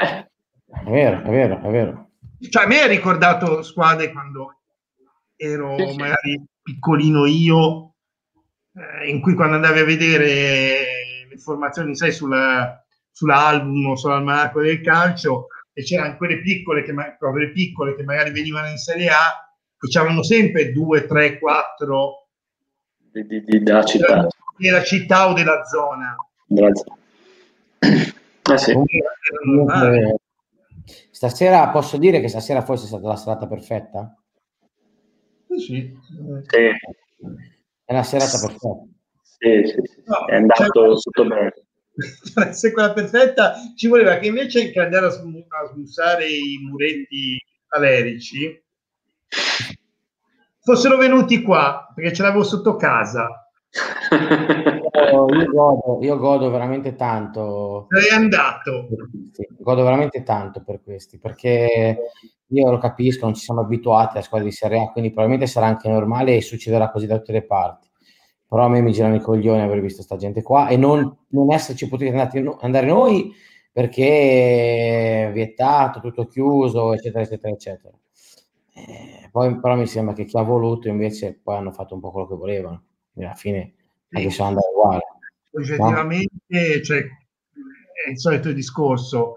è vero, è vero, è vero. Cioè a me ha ricordato squadre quando ero sì, magari piccolino io, eh, in cui quando andavi a vedere le informazioni, sai, sulla sull'album o sull'almanacco del calcio e c'erano quelle piccole che, quelle piccole che magari venivano in Serie A e c'erano sempre due, tre, quattro di, di, di, della città della città o della zona ah, sì. stasera posso dire che stasera forse è stata la serata perfetta? Sì, sì. sì. È la serata perfetta. Sì, sì, sì. No, è andato cioè, tutto bene per essere quella perfetta ci voleva che invece che andare a, sm- a smussare i muretti alerici fossero venuti qua perché ce l'avevo sotto casa io, godo, io, godo, veramente tanto. Sei andato. Sì, godo veramente tanto per questi, perché io lo capisco, non ci siamo abituati alla squadra di Serie A, quindi probabilmente sarà anche normale e succederà così da tutte le parti. Però a me mi girano i coglioni aver visto questa gente qua e non, non esserci potuti andare, andare noi perché vietato, tutto chiuso, eccetera, eccetera, eccetera. Eh, poi però mi sembra che chi ha voluto invece poi hanno fatto un po' quello che volevano. E alla fine sì. sono andati uguali. Oggettivamente, no? cioè, è il solito discorso.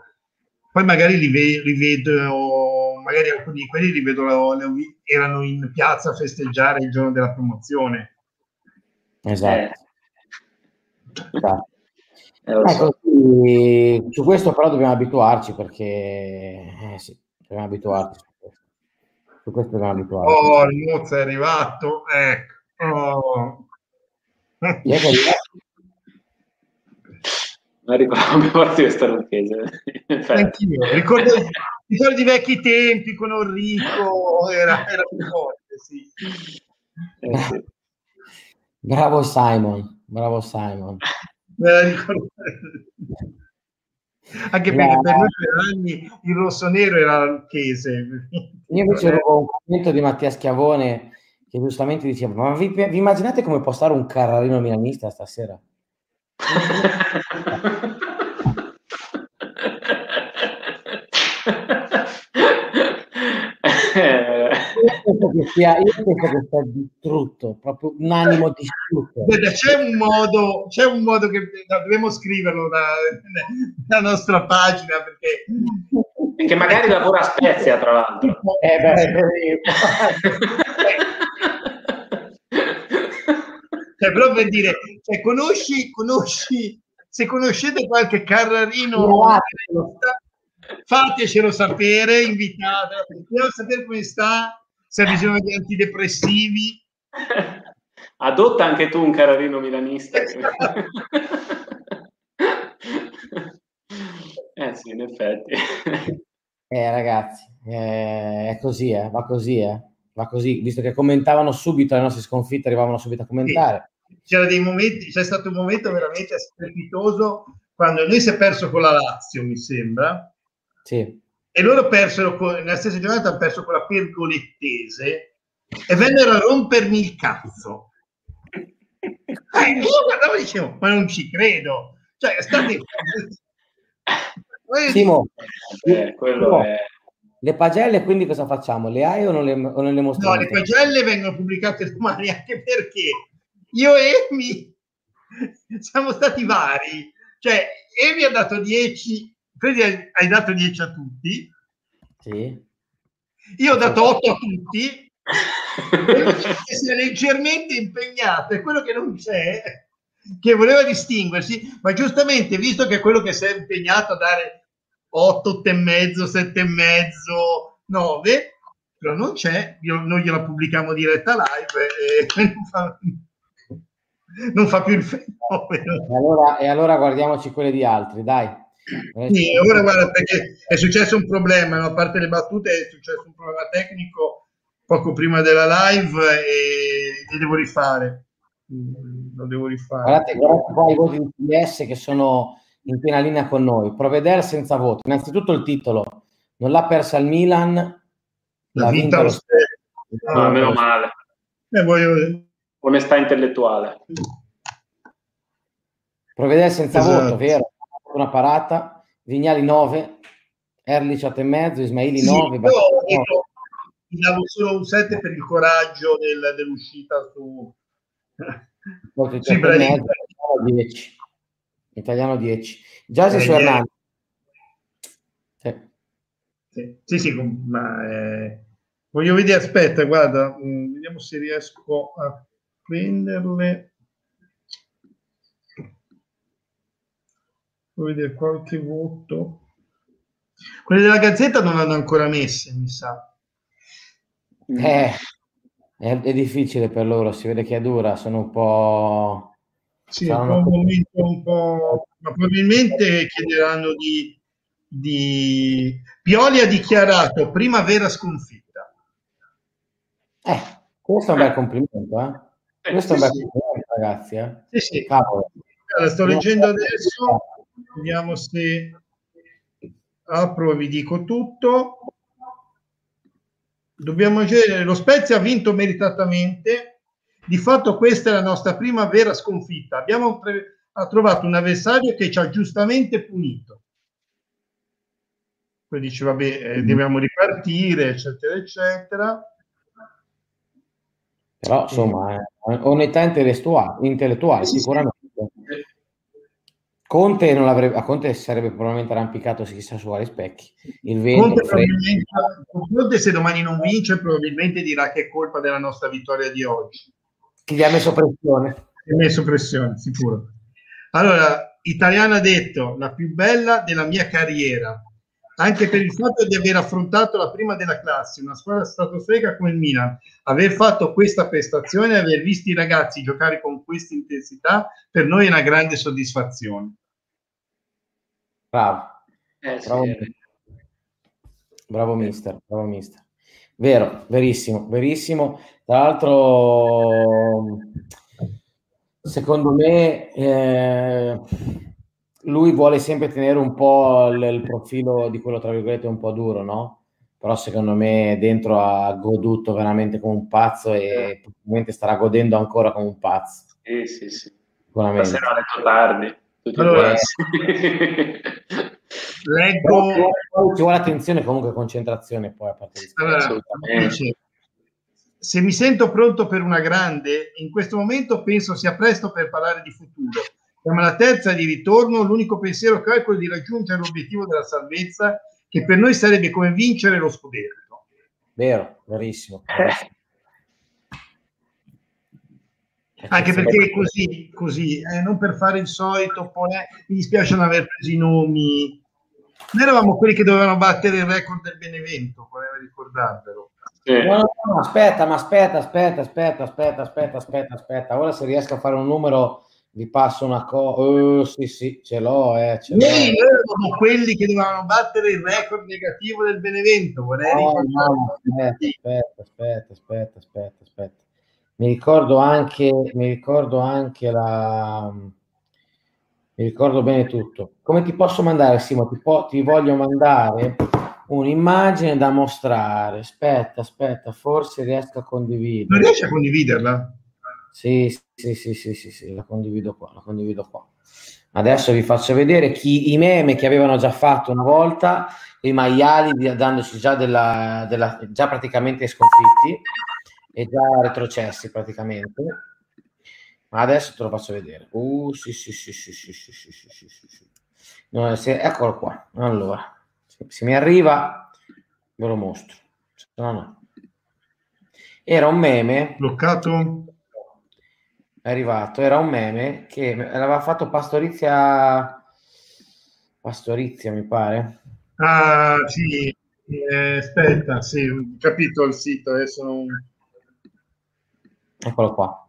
Poi magari li, ve- li vedo, magari alcuni di quelli li vedo, erano in piazza a festeggiare il giorno della promozione. Esatto. Eh. esatto. Eh, ecco, so. su questo però dobbiamo abituarci perché eh, sì, dobbiamo abituarci. Su questo dobbiamo abituarci. Oh, il Mozza è arrivato, ecco. Oh. È che è arrivato? Non ricordo più questa lucchese. Anch'io, ricordo, ricordo i vecchi tempi con Enrico, era, era più forte, sì. Eh, sì. Bravo Simon, bravo Simon. Anche perché la... per noi per anni il rosso-nero era lucchese. Io invece avevo un commento di Mattia Schiavone che giustamente diceva: Ma vi, vi immaginate come può stare un carrarino milanista stasera? penso che sia, io penso che sia distrutto, proprio un animo distrutto. Guarda, c'è un modo, c'è un modo che dobbiamo scriverlo da, dalla nostra pagina perché... Che magari lavora a Spezia, tra l'altro. Eh, beh, cioè, però per dire, cioè, conosci, conosci, se conoscete qualche carrarino, fatecelo sapere, invitate, vogliamo sapere come sta se ha bisogno di antidepressivi. Adotta anche tu un cararino milanista. eh sì, in effetti. Eh ragazzi, eh, è così, eh, va così, eh. va così, visto che commentavano subito le nostre sconfitte, arrivavano subito a commentare. Sì. C'era dei momenti, c'è stato un momento veramente strepitoso quando noi si è perso con la Lazio, mi sembra. Sì e loro persero, con, nella stessa giornata hanno perso con la pergolettese e vennero a rompermi il cazzo. Eh, io guardavo e dicevo, ma non ci credo. Cioè, state... Simo, eh, Simo è... le pagelle quindi cosa facciamo? Le hai o non le, o non le mostriamo? No, le pagelle vengono pubblicate domani anche perché io e Emi siamo stati vari. Cioè, Emi ha dato 10 quindi hai dato 10 a tutti. Sì. Io ho dato 8 a tutti. si è leggermente impegnato e quello che non c'è che voleva distinguersi ma giustamente visto che quello che si è impegnato a dare 8, 8 e mezzo 7 e mezzo 9 però non c'è io, noi gliela pubblichiamo diretta live e non fa, non fa più il fenomeno allora, e allora guardiamoci quelle di altri dai eh, sì, ora guarda perché è successo un problema, no? a parte le battute è successo un problema tecnico poco prima della live e li devo rifare. Mm, lo devo rifare. Guardate, guardate qua i voti di TS che sono in piena linea con noi. Provedere senza voto. Innanzitutto il titolo. Non l'ha persa il Milan. L'ha vinta lo stesso. No, meno male. Eh, voglio... Onestà intellettuale. Provvedere senza esatto. voto, vero? Una parata, Vignali 9, Erlich 8,5, Ismaili sì, 9. Io davo solo un 7 per il coraggio del, dell'uscita su... Italiano 10. Italiano 10. Giasi eh, su Hernandez. Sì. Sì, sì, sì ma eh, voglio vedere, aspetta, guarda, mh, mm, vediamo se riesco a prenderle. Vuoi vedere qualche voto. Quelli della Gazzetta non hanno ancora messe, mi sa. Eh, è, è, difficile per loro, si vede che è dura, sono un po'... Sì, po un momento un po'... Ma probabilmente chiederanno di, di... Pioli ha dichiarato primavera sconfitta. Eh, questo è un bel complimento, eh? Questo è un bel complimento, ragazzi. Eh? Sì, sì. Cavolo. Allora, sto leggendo adesso, vediamo se apro e vi dico tutto. Dobbiamo dire, lo Spezia ha vinto meritatamente. Di fatto questa è la nostra prima vera sconfitta. Abbiamo pre- ha trovato un avversario che ci ha giustamente punito. Poi dice, vabbè, eh, mm. dobbiamo ripartire, eccetera, eccetera. Però, insomma, eh, onestà intellettuale, intellettuale sì, sicuramente. Conte, non avrebbe, a Conte sarebbe probabilmente arrampicato si chissà su quali specchi. Il vento, Conte, Conte, se domani non vince, probabilmente dirà che è colpa della nostra vittoria di oggi. Chi gli ha messo pressione? Gli ha messo pressione, sicuro. Allora, Italiano ha detto la più bella della mia carriera, anche per il fatto di aver affrontato la prima della classe, una squadra stratosferica come il Milan, aver fatto questa prestazione e aver visto i ragazzi giocare con questa intensità, per noi è una grande soddisfazione. Bravo. Eh, bravo, sì. bravo mister, bravo mister. Vero, verissimo, verissimo. Tra l'altro, secondo me, eh, lui vuole sempre tenere un po' il, il, profilo di quello, tra virgolette, un po' duro, no? Però secondo me dentro ha goduto veramente come un pazzo e probabilmente starà godendo ancora come un pazzo. Sì, sì, sì. Sicuramente. Stasera ha detto tardi. Allora, leggo... Ci vuole attenzione comunque concentrazione poi a parte di allora, se mi sento pronto per una grande, in questo momento penso sia presto per parlare di futuro siamo alla terza di ritorno, l'unico pensiero che ho è quello di raggiungere l'obiettivo della salvezza, che per noi sarebbe come vincere lo scudetto. Vero, verissimo. Anche perché è così, così eh, non per fare il solito, poi eh, mi dispiace non aver preso i nomi. Noi eravamo quelli che dovevano battere il record del Benevento, vorrei ricordarvelo. Sì. No, no, no, aspetta, ma aspetta, aspetta, aspetta, aspetta, aspetta, aspetta, aspetta. Ora se riesco a fare un numero vi passo una cosa. Oh, sì, sì, ce l'ho. Eh, ce. Noi eravamo quelli che dovevano battere il record negativo del Benevento. Vorrei no, no, aspetta, aspetta, aspetta, aspetta, aspetta, Mi ricordo anche, mi ricordo anche la. Mi ricordo bene tutto. Come ti posso mandare, Simo? Ti, po- ti voglio mandare un'immagine da mostrare. Aspetta, aspetta, forse riesco a condividere. Non riesci a condividerla? Sì, sì, sì, sì, sì, sì, la condivido qua, la condivido qua. Adesso vi faccio vedere chi, i meme che avevano già fatto una volta, i maiali dandoci già, della, della, già praticamente sconfitti e già retrocessi praticamente. Ma adesso te lo faccio vedere. Uh, sì, sì, sì, sì, sì, sì, sì, sì, sì, sì. No, se, eccolo qua. Allora, se, se mi arriva, ve lo mostro. No, no. Era un meme. Bloccato? È arrivato, era un meme che aveva fatto Pastorizia, Pastorizia mi pare. Ah sì, eh, aspetta, sì, ho capito il sito, adesso non... Eccolo qua.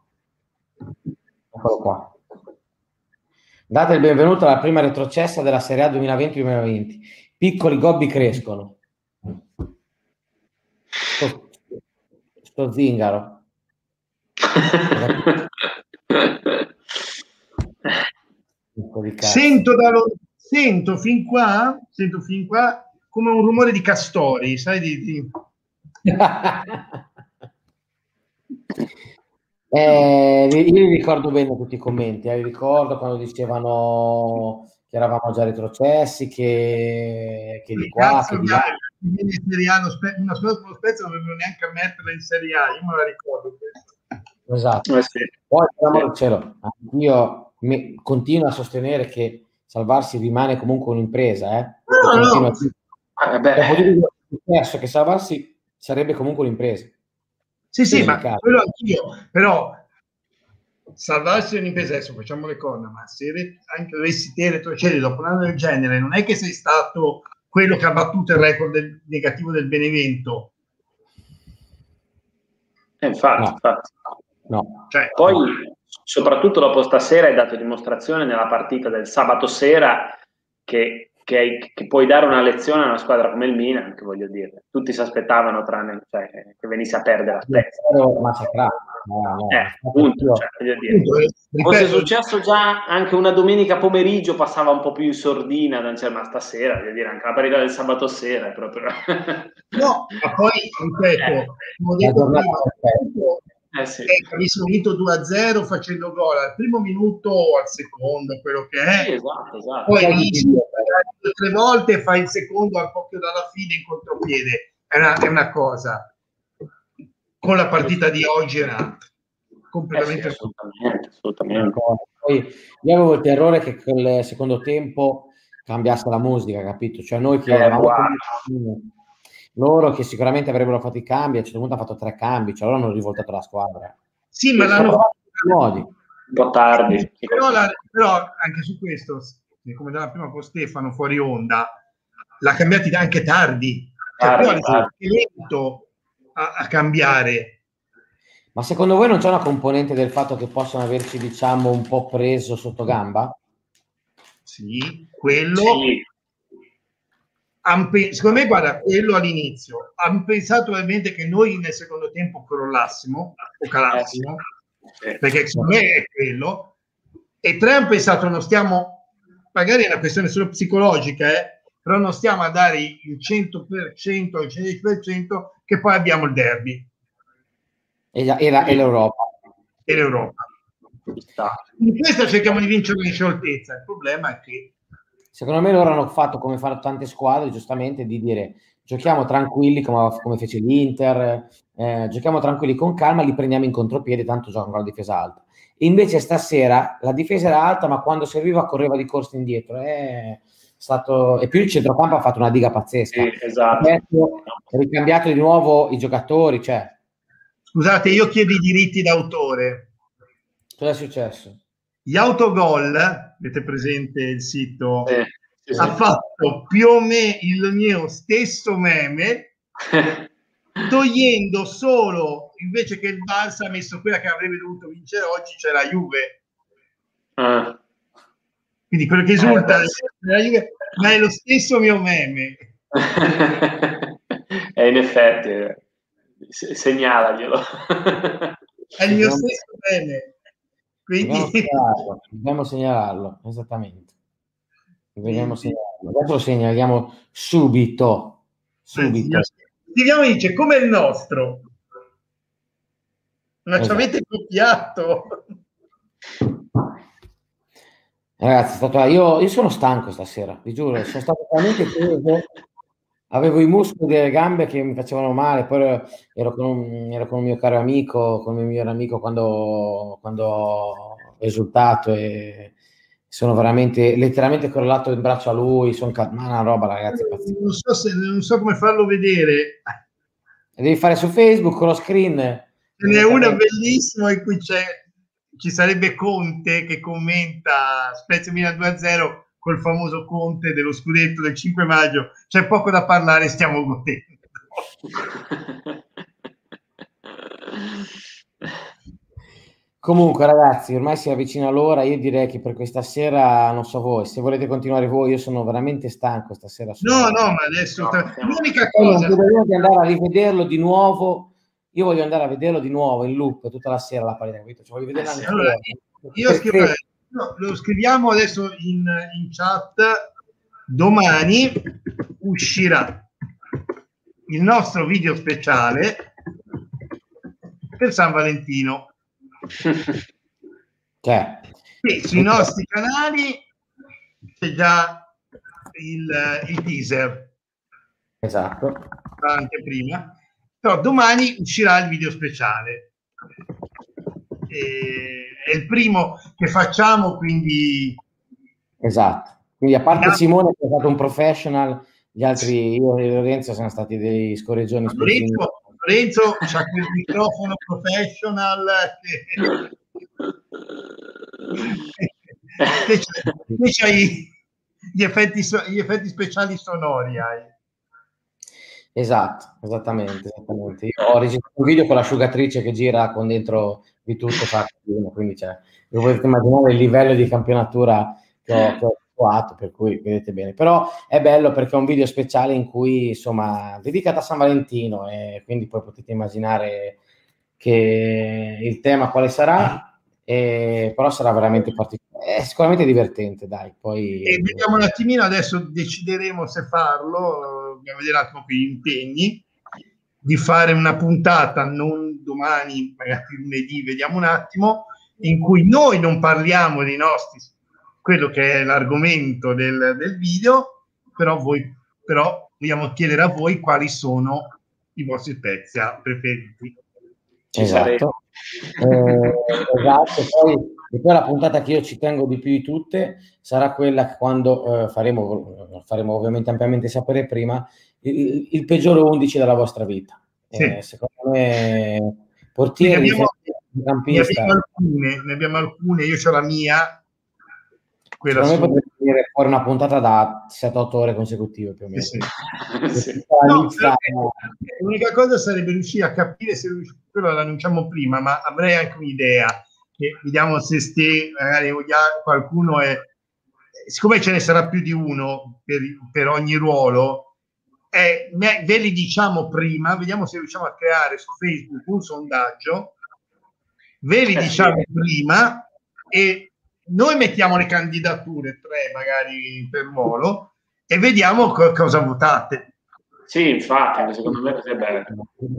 Eccolo qua. Date il benvenuto alla prima retrocessa della Serie A 2020-2020. Piccoli gobbi crescono. Sto, sto zingaro. sento, da lo, sento fin qua, sento fin qua come un rumore di castori, sai di... di... eh, io ricordo bene tutti i commenti, eh, ricordo quando dicevano che eravamo già retrocessi, che, che di qua, che di là. una squadra come Spezia non dovevano neanche ammetterla in Serie A, io me la ricordo questo. Esatto. Eh sì. Poi, per cielo, io mi, continuo a sostenere che salvarsi rimane comunque un'impresa. Eh? No, no. A... Eh, beh. che salvarsi sarebbe comunque un'impresa. Sì, sì, ma caso. quello anch'io, però salvarsi è un'impresa, adesso facciamo le corna, ma se anche dovessi te retrocedere dopo un anno del genere, non è che sei stato quello che ha battuto il record del, negativo del Benevento. Eh, infatti, no. infatti. No. Cioè, poi, soprattutto dopo stasera, hai dato dimostrazione nella partita del sabato sera che, che, hai, che, puoi dare una lezione a una squadra come il Milan, che voglio dire, tutti si aspettavano tranne cioè, che venisse a perdere la Spezia. no, eh, appunto, cioè, dire, fosse successo già anche una domenica pomeriggio passava un po' più in sordina, cioè, ma stasera, voglio dire, anche la parità del sabato sera è proprio... no, ma poi, ripeto, eh. Eh sì. eh, avessimo vinto 2-0 facendo gol al primo minuto o al secondo, quello che è. Sì, esatto, esatto. Poi inizi tre volte fai il secondo al poco dalla fine in contropiede. È una, è una cosa. Con la partita di oggi era completamente eh sì, assolutamente, assolutamente. Poi io avevo il terrore che col secondo tempo cambiasse la musica, capito? Cioè noi che eh, eravamo loro che sicuramente avrebbero fatto i cambi, a un certo punto hanno fatto tre cambi, cioè loro hanno rivoltato la squadra. Sì, ma l'hanno fatto modi. Un po' tardi. Però, la, però, anche su questo, come diceva prima con Stefano fuori onda, l'ha cambiati anche tardi. Cioè, tardi, tardi. lento a, a cambiare. Ma secondo voi non c'è una componente del fatto che possono averci, diciamo, un po' preso sotto gamba? Sì, quello. Sì secondo me, guarda, quello all'inizio, hanno pensato ovviamente che noi nel secondo tempo crollassimo o calassimo, eh, perché secondo me è quello, e tre hanno pensato non stiamo, magari è una questione solo psicologica, eh, però non stiamo a dare il 100%, il 110% che poi abbiamo il derby. E, la, e, la, e l'Europa. E l'Europa. In questo cerchiamo di vincere in scioltezza, il problema è che Secondo me loro hanno fatto come fanno tante squadre, giustamente, di dire giochiamo tranquilli come, come fece l'Inter, eh, giochiamo tranquilli con calma, li prendiamo in contropiede, tanto giocano con la difesa alta. invece stasera la difesa era alta, ma quando serviva correva di corsa indietro. È stato... E più il centrocampo ha fatto una diga pazzesca. Sì, esatto. Ha ricambiato di nuovo i giocatori. Cioè... Scusate, io chiedo i diritti d'autore. Cosa è successo? Gli autogol, avete presente il sito, eh, sì, ha fatto più o meno il mio stesso meme, togliendo solo, invece che il Barça ha messo quella che avrebbe dovuto vincere oggi, c'è la Juve. Ah. Quindi quello che esulta eh, Juve, ma è lo stesso mio meme. e in effetti, segnalaglielo. è il mio stesso meme. Quindi... Dobbiamo segnalarlo, dobbiamo segnalarlo, esattamente. Dobbiamo segnalarlo. Adesso lo segnaliamo subito. subito. Scriviamo dice come il nostro. Ma esatto. ci avete copiato. Ragazzi, stato... io, io, sono stanco stasera, vi giuro, sono stato talmente preso avevo i muscoli delle gambe che mi facevano male, poi ero con un, ero con un mio caro amico, con il mio migliore amico quando, quando ho esultato e sono veramente letteralmente correlato in braccio a lui, sono ma una roba ragazzi. Non so, se, non so come farlo vedere. devi fare su Facebook con lo screen. Ce n'è una bellissima in cui c'è, ci sarebbe Conte che commenta Spezia Milan 2-0 col famoso Conte dello scudetto del 5 maggio. C'è poco da parlare, stiamo godendo. Comunque, ragazzi, ormai si avvicina l'ora. Io direi che per questa sera, non so voi, se volete continuare voi, io sono veramente stanco stasera. No, no, ma adesso no, tra... l'unica cosa. Io di andare a rivederlo di nuovo. Io voglio andare a vederlo di nuovo in loop tutta la sera la partita. Cioè, voglio vederla eh, allora, io scrivo, No, lo scriviamo adesso in, in chat. Domani uscirà il nostro video speciale per San Valentino. Cioè. Sì, sui nostri canali c'è già il, il teaser. Esatto. Anche prima. Però domani uscirà il video speciale. È il primo che facciamo, quindi... Esatto. Quindi a parte Simone che è stato un professional, gli altri, io e Lorenzo, sono stati dei scorreggioni. Lorenzo, Lorenzo c'ha quel microfono professional che... che c'hai gli effetti, gli effetti speciali sonori hai. Esatto, esattamente, esattamente. Io ho registrato un video con l'asciugatrice che gira con dentro di tutto fatto quindi cioè, vi potete immaginare il livello di campionatura che ho, che ho trovato, per cui vedete bene. Però è bello perché è un video speciale in cui, insomma, dedicato a San Valentino e quindi poi potete immaginare che il tema quale sarà, eh, però sarà veramente particolare. È sicuramente divertente, dai. Poi... E vediamo un attimino, adesso decideremo se farlo, dobbiamo vedere un attimo qui gli impegni, di fare una puntata, non domani, magari lunedì, vediamo un attimo, in cui noi non parliamo dei nostri, quello che è l'argomento del, del video, però voi però vogliamo chiedere a voi quali sono i vostri Spezia preferiti. Esatto. Eh, esatto. Poi, e poi la puntata che io ci tengo di più di tutte sarà quella che quando eh, faremo, faremo ovviamente ampiamente sapere prima, il, il peggiore 11 della vostra vita. Sì. Eh, secondo me, portieri, ne abbiamo, ne abbiamo, alcune, ne abbiamo alcune, io ho la mia, quella Secondo me potrebbe venire fuori una puntata da 7-8 ore consecutive più o meno. Sì, sì. no, l'unica cosa sarebbe riuscire a capire se quello l'annunciamo prima, ma avrei anche un'idea che vediamo se ste, magari qualcuno è siccome ce ne sarà più di uno per, per ogni ruolo, eh, ve li diciamo prima, vediamo se riusciamo a creare su Facebook un sondaggio, ve li eh, diciamo prima e noi mettiamo le candidature, tre magari per ruolo, e vediamo co- cosa votate. Sì, infatti, secondo me è bello.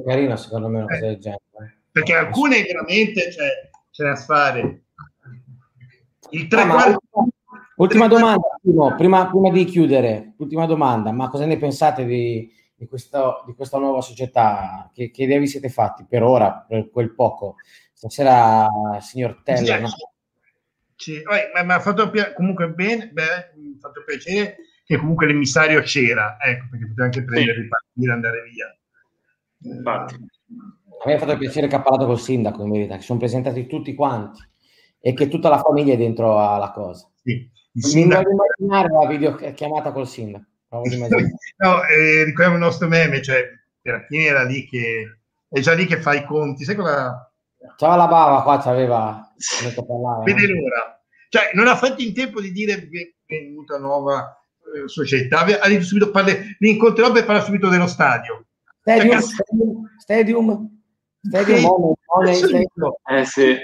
Carino, secondo me, una cosa del genere. Perché alcune veramente cioè, c'è da fare. Il tre ah, quarti... Ultima domanda, prima, prima, di chiudere, ultima domanda, ma cosa ne pensate di, di, questo, di questa nuova società? Che, che idea vi siete fatti per ora, per quel poco? Stasera, signor Teller, no? Sì, mi ha fatto pi- comunque bene, beh, mi ha fatto piacere che comunque l'emissario c'era, ecco, perché poteva anche prendere, sì. ripartire, andare via. Infatti. A me ha fatto piacere che ha parlato col sindaco, in verità, che sono presentati tutti quanti e che tutta la famiglia è dentro alla cosa. Sì. Sindaco... Mi voglio immaginare la videochiamata col sindaco. no, eh, ricordiamo il nostro meme, cioè, alla fine era lì che è già lì che fa i conti. Sai cosa C'aveva la bava qua, c'aveva... Vede eh. l'ora. Cioè, non ha fatto in tempo di dire che è venuta nuova eh, società. Ha detto subito, parle, li incontrerò per parlare subito dello stadio. Stadium, cioè, stadium, stadium, stadium, money, stadium. Eh sì.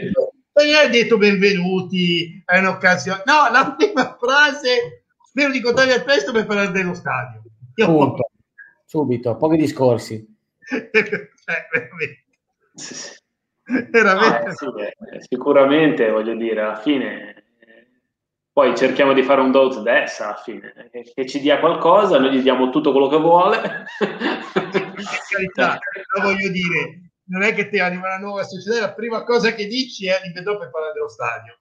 E ha detto benvenuti, è un'occasione. No, la prima frase, spero di incontrarvi al presto per parlare dello stadio. Io Punto. Subito, pochi discorsi. cioè, veramente. Veramente. Ah, sì, eh, sicuramente, voglio dire, alla fine eh, poi cerchiamo di fare un dose des alla fine, che, che, ci dia qualcosa, noi gli diamo tutto quello che vuole. carità, però voglio dire, non è che ti arriva una nuova società, la prima cosa che dici è li vedrò per parlare dello stadio.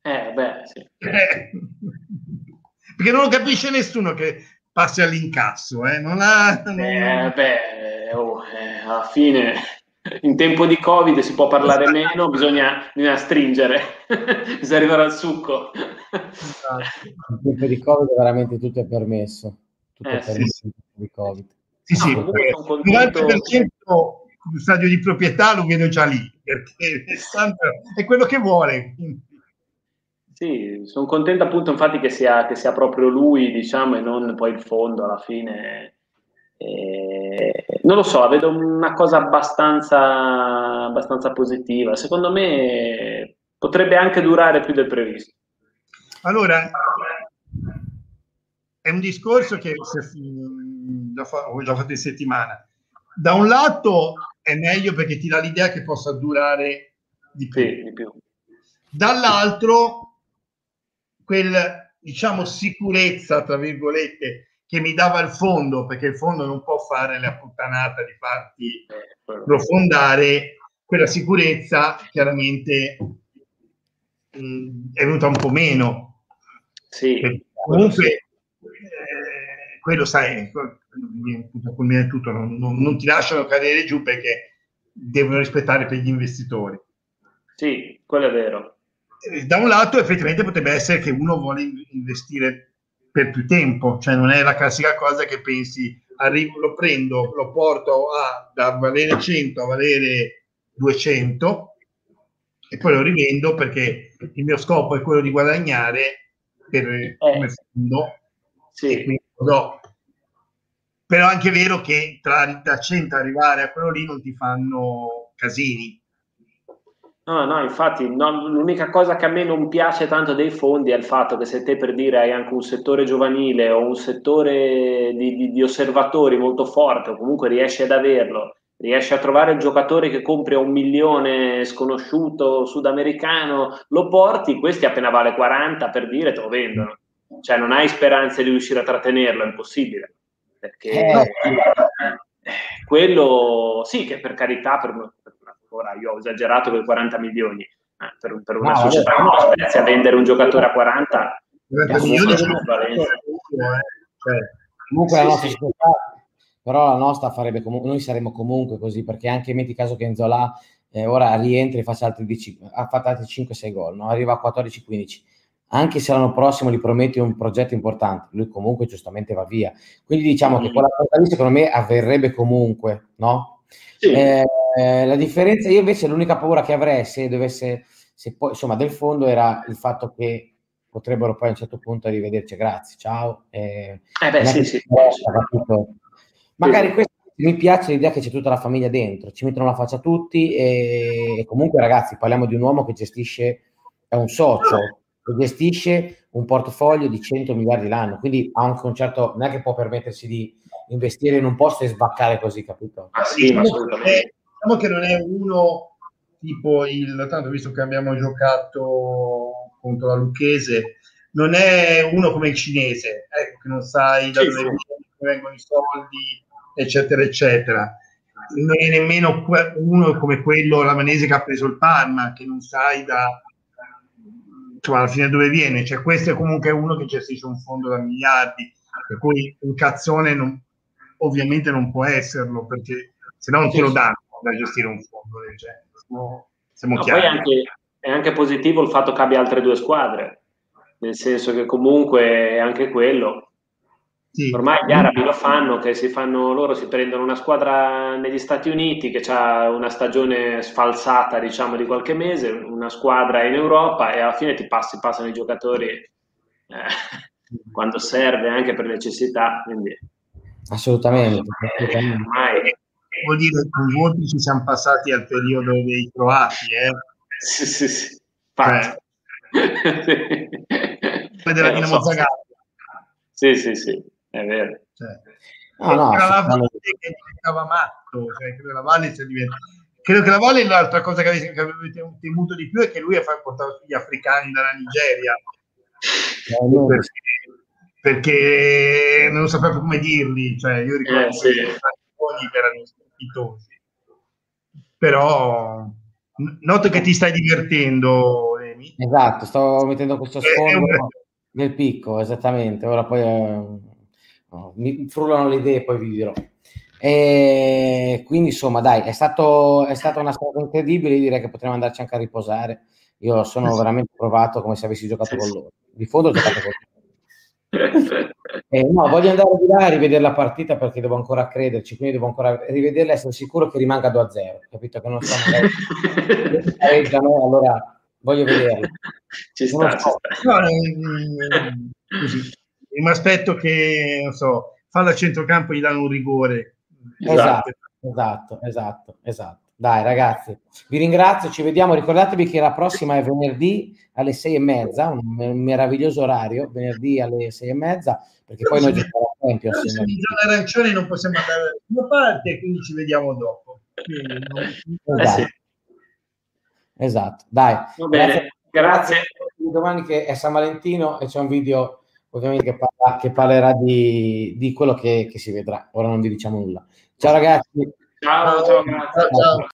Eh, beh, sì. perché non lo capisce nessuno che passi all'incasso, eh? Non ha... Non... Eh, beh, oh, eh, alla fine in tempo di Covid si può parlare esatto. meno, bisogna, bisogna stringere, bisogna arrivare al succo. In tempo di Covid veramente tutto è permesso. Tutto eh, è permesso sì. in tempo di Covid. Sì, sì, no, il 90% di stadio di proprietà lo vedo già lì, perché è quello che vuole. Sì, sono contento appunto infatti che sia, che sia proprio lui, diciamo, e non poi il fondo alla fine eh, non lo so, vedo una cosa abbastanza, abbastanza positiva. Secondo me potrebbe anche durare più del previsto. Allora, è un discorso che ho già fatto in settimana. Da un lato è meglio perché ti dà l'idea che possa durare di più. Sì, di più. Dall'altro, quel diciamo sicurezza, tra virgolette, che mi dava il fondo, perché il fondo non può fare la puttanata di farti profondare, quella sicurezza chiaramente mh, mm, è venuta un po' meno. Sì, comunque, eh, quello sai, culmina tutto, non, non, non ti lasciano cadere giù perché devono rispettare per gli investitori. Sì, quello è vero. Eh, da un lato effettivamente potrebbe essere che uno vuole investire per più tempo, cioè non è la classica cosa che pensi arrivo, lo prendo, lo porto a, da valere 100 a valere 200 e poi lo rivendo perché il mio scopo è quello di guadagnare per eh, come fondo sì. do. Però è anche vero che tra da 100 arrivare a quello lì non ti fanno casini. No, no, infatti no, l'unica cosa che a me non piace tanto dei fondi è il fatto che se te per dire hai anche un settore giovanile o un settore di, di, di osservatori molto forte o comunque riesci ad averlo, riesci a trovare il giocatore che compri a un milione sconosciuto sudamericano, lo porti, questi appena vale 40 per dire te lo vendono. Cioè non hai speranze di riuscire a trattenerlo, è impossibile. Perché eh. quello sì che per carità per, ora io ho esagerato con i 40 milioni, eh, per, per, una no, società come la Spezia a vendere un giocatore a 40 40 milioni eh, cioè, comunque la nostra società però la nostra farebbe comunque noi saremmo comunque così perché anche metti caso che Enzola eh, ora rientri e faccia altri 10, ha fatto altri 5-6 gol no? arriva a 14-15 anche se l'anno prossimo gli prometti un progetto importante, lui comunque giustamente va via. Quindi diciamo mm. che quella cosa lì secondo me avverrebbe comunque, no? Sì. Eh, eh, la differenza, io invece l'unica paura che avrei se dovesse, se poi, insomma, del fondo era il fatto che potrebbero poi a un certo punto rivederci, grazie, ciao. Eh, eh beh, sì, sì, Magari sì. questo mi piace l'idea che c'è tutta la famiglia dentro, ci mettono la faccia tutti e, e comunque ragazzi parliamo di un uomo che gestisce, è un socio, gestisce un portafoglio di 100 miliardi l'anno, quindi ha un concerto, non è che può permettersi di investire in un posto e sbaccare così, capito? Ah, sì, diciamo, che, diciamo che non è uno tipo il, tanto visto che abbiamo giocato contro la Lucchese, non è uno come il cinese, ecco, che non sai da sì, dove sì. vengono i soldi, eccetera, eccetera. Non è nemmeno uno come quello lavanese che ha preso il Parma, che non sai da, insomma, alla fine dove viene. Cioè, questo è comunque uno che gestisce un fondo da miliardi, per cui un cazzone non, ovviamente non può esserlo, perché se no non te lo danno da gestire un fondo del genere. Siamo, siamo no, chiari. Poi anche, è anche positivo il fatto che abbia altre due squadre, nel senso che comunque è anche quello. Sì. Ormai gli arabi lo fanno, che si fanno, loro si prendono una squadra negli Stati Uniti che ha una stagione sfalsata, diciamo, di qualche mese, una squadra in Europa e alla fine ti passi, passano i giocatori eh, quando serve anche per necessità. Quindi Assolutamente. assolutamente. Vuol dire che con voti ci siamo passati al periodo dei croati, eh? Sì, sì, sì. Cioè, della eh, Dinamo so. Zagabria. Sì, sì, sì, è vero. Cioè, no, no, era la Valle che diventava matto, cioè, credo, la Valle sia diventata... credo che la Valle l'altra cosa che avete, temuto di più è che lui ha portato gli africani dalla Nigeria. Eh, perché perché non sapevo come dirli, cioè io ricordo eh, sì. che erano strepitosi. Però noto che ti stai divertendo, Emi. Esatto, sto mettendo questo sfondo nel picco, esattamente. Ora poi eh, mi frullano le idee, poi vi dirò. E quindi insomma, dai, è, stato, è stata una storia incredibile. Io direi che potremmo andarci anche a riposare. Io sono eh veramente provato come se avessi giocato sì, con loro. Di fondo ho giocato con loro. Eh, no, voglio andare di là a rivedere la partita perché devo ancora crederci, quindi devo ancora rivederla e essere sicuro che rimanga 2-0, capito? Che non sono pareggiano, allora voglio vederla. Ci sta, so. ci sta. No, eh, così. Mi aspetto che, non so, fa da centrocampo e gli danno un rigore. Esatto, esatto, esatto, esatto. Dai ragazzi, vi ringrazio, ci vediamo. Ricordatevi che la prossima è venerdì alle sei e mezza, un meraviglioso orario, venerdì alle sei e mezza, perché poi noi giochiamo a Champions. Se in zona arancione non possiamo andare da nessuna parte, quindi ci vediamo dopo. Non... esatto. Eh sì. esatto. dai. Va bene, grazie. grazie. Domani che è San Valentino e c'è un video ovviamente che, parla, che parlerà di, di quello che, che si vedrà. Ora non vi diciamo nulla. Ciao ragazzi. Ciao, ciao, ciao. ciao.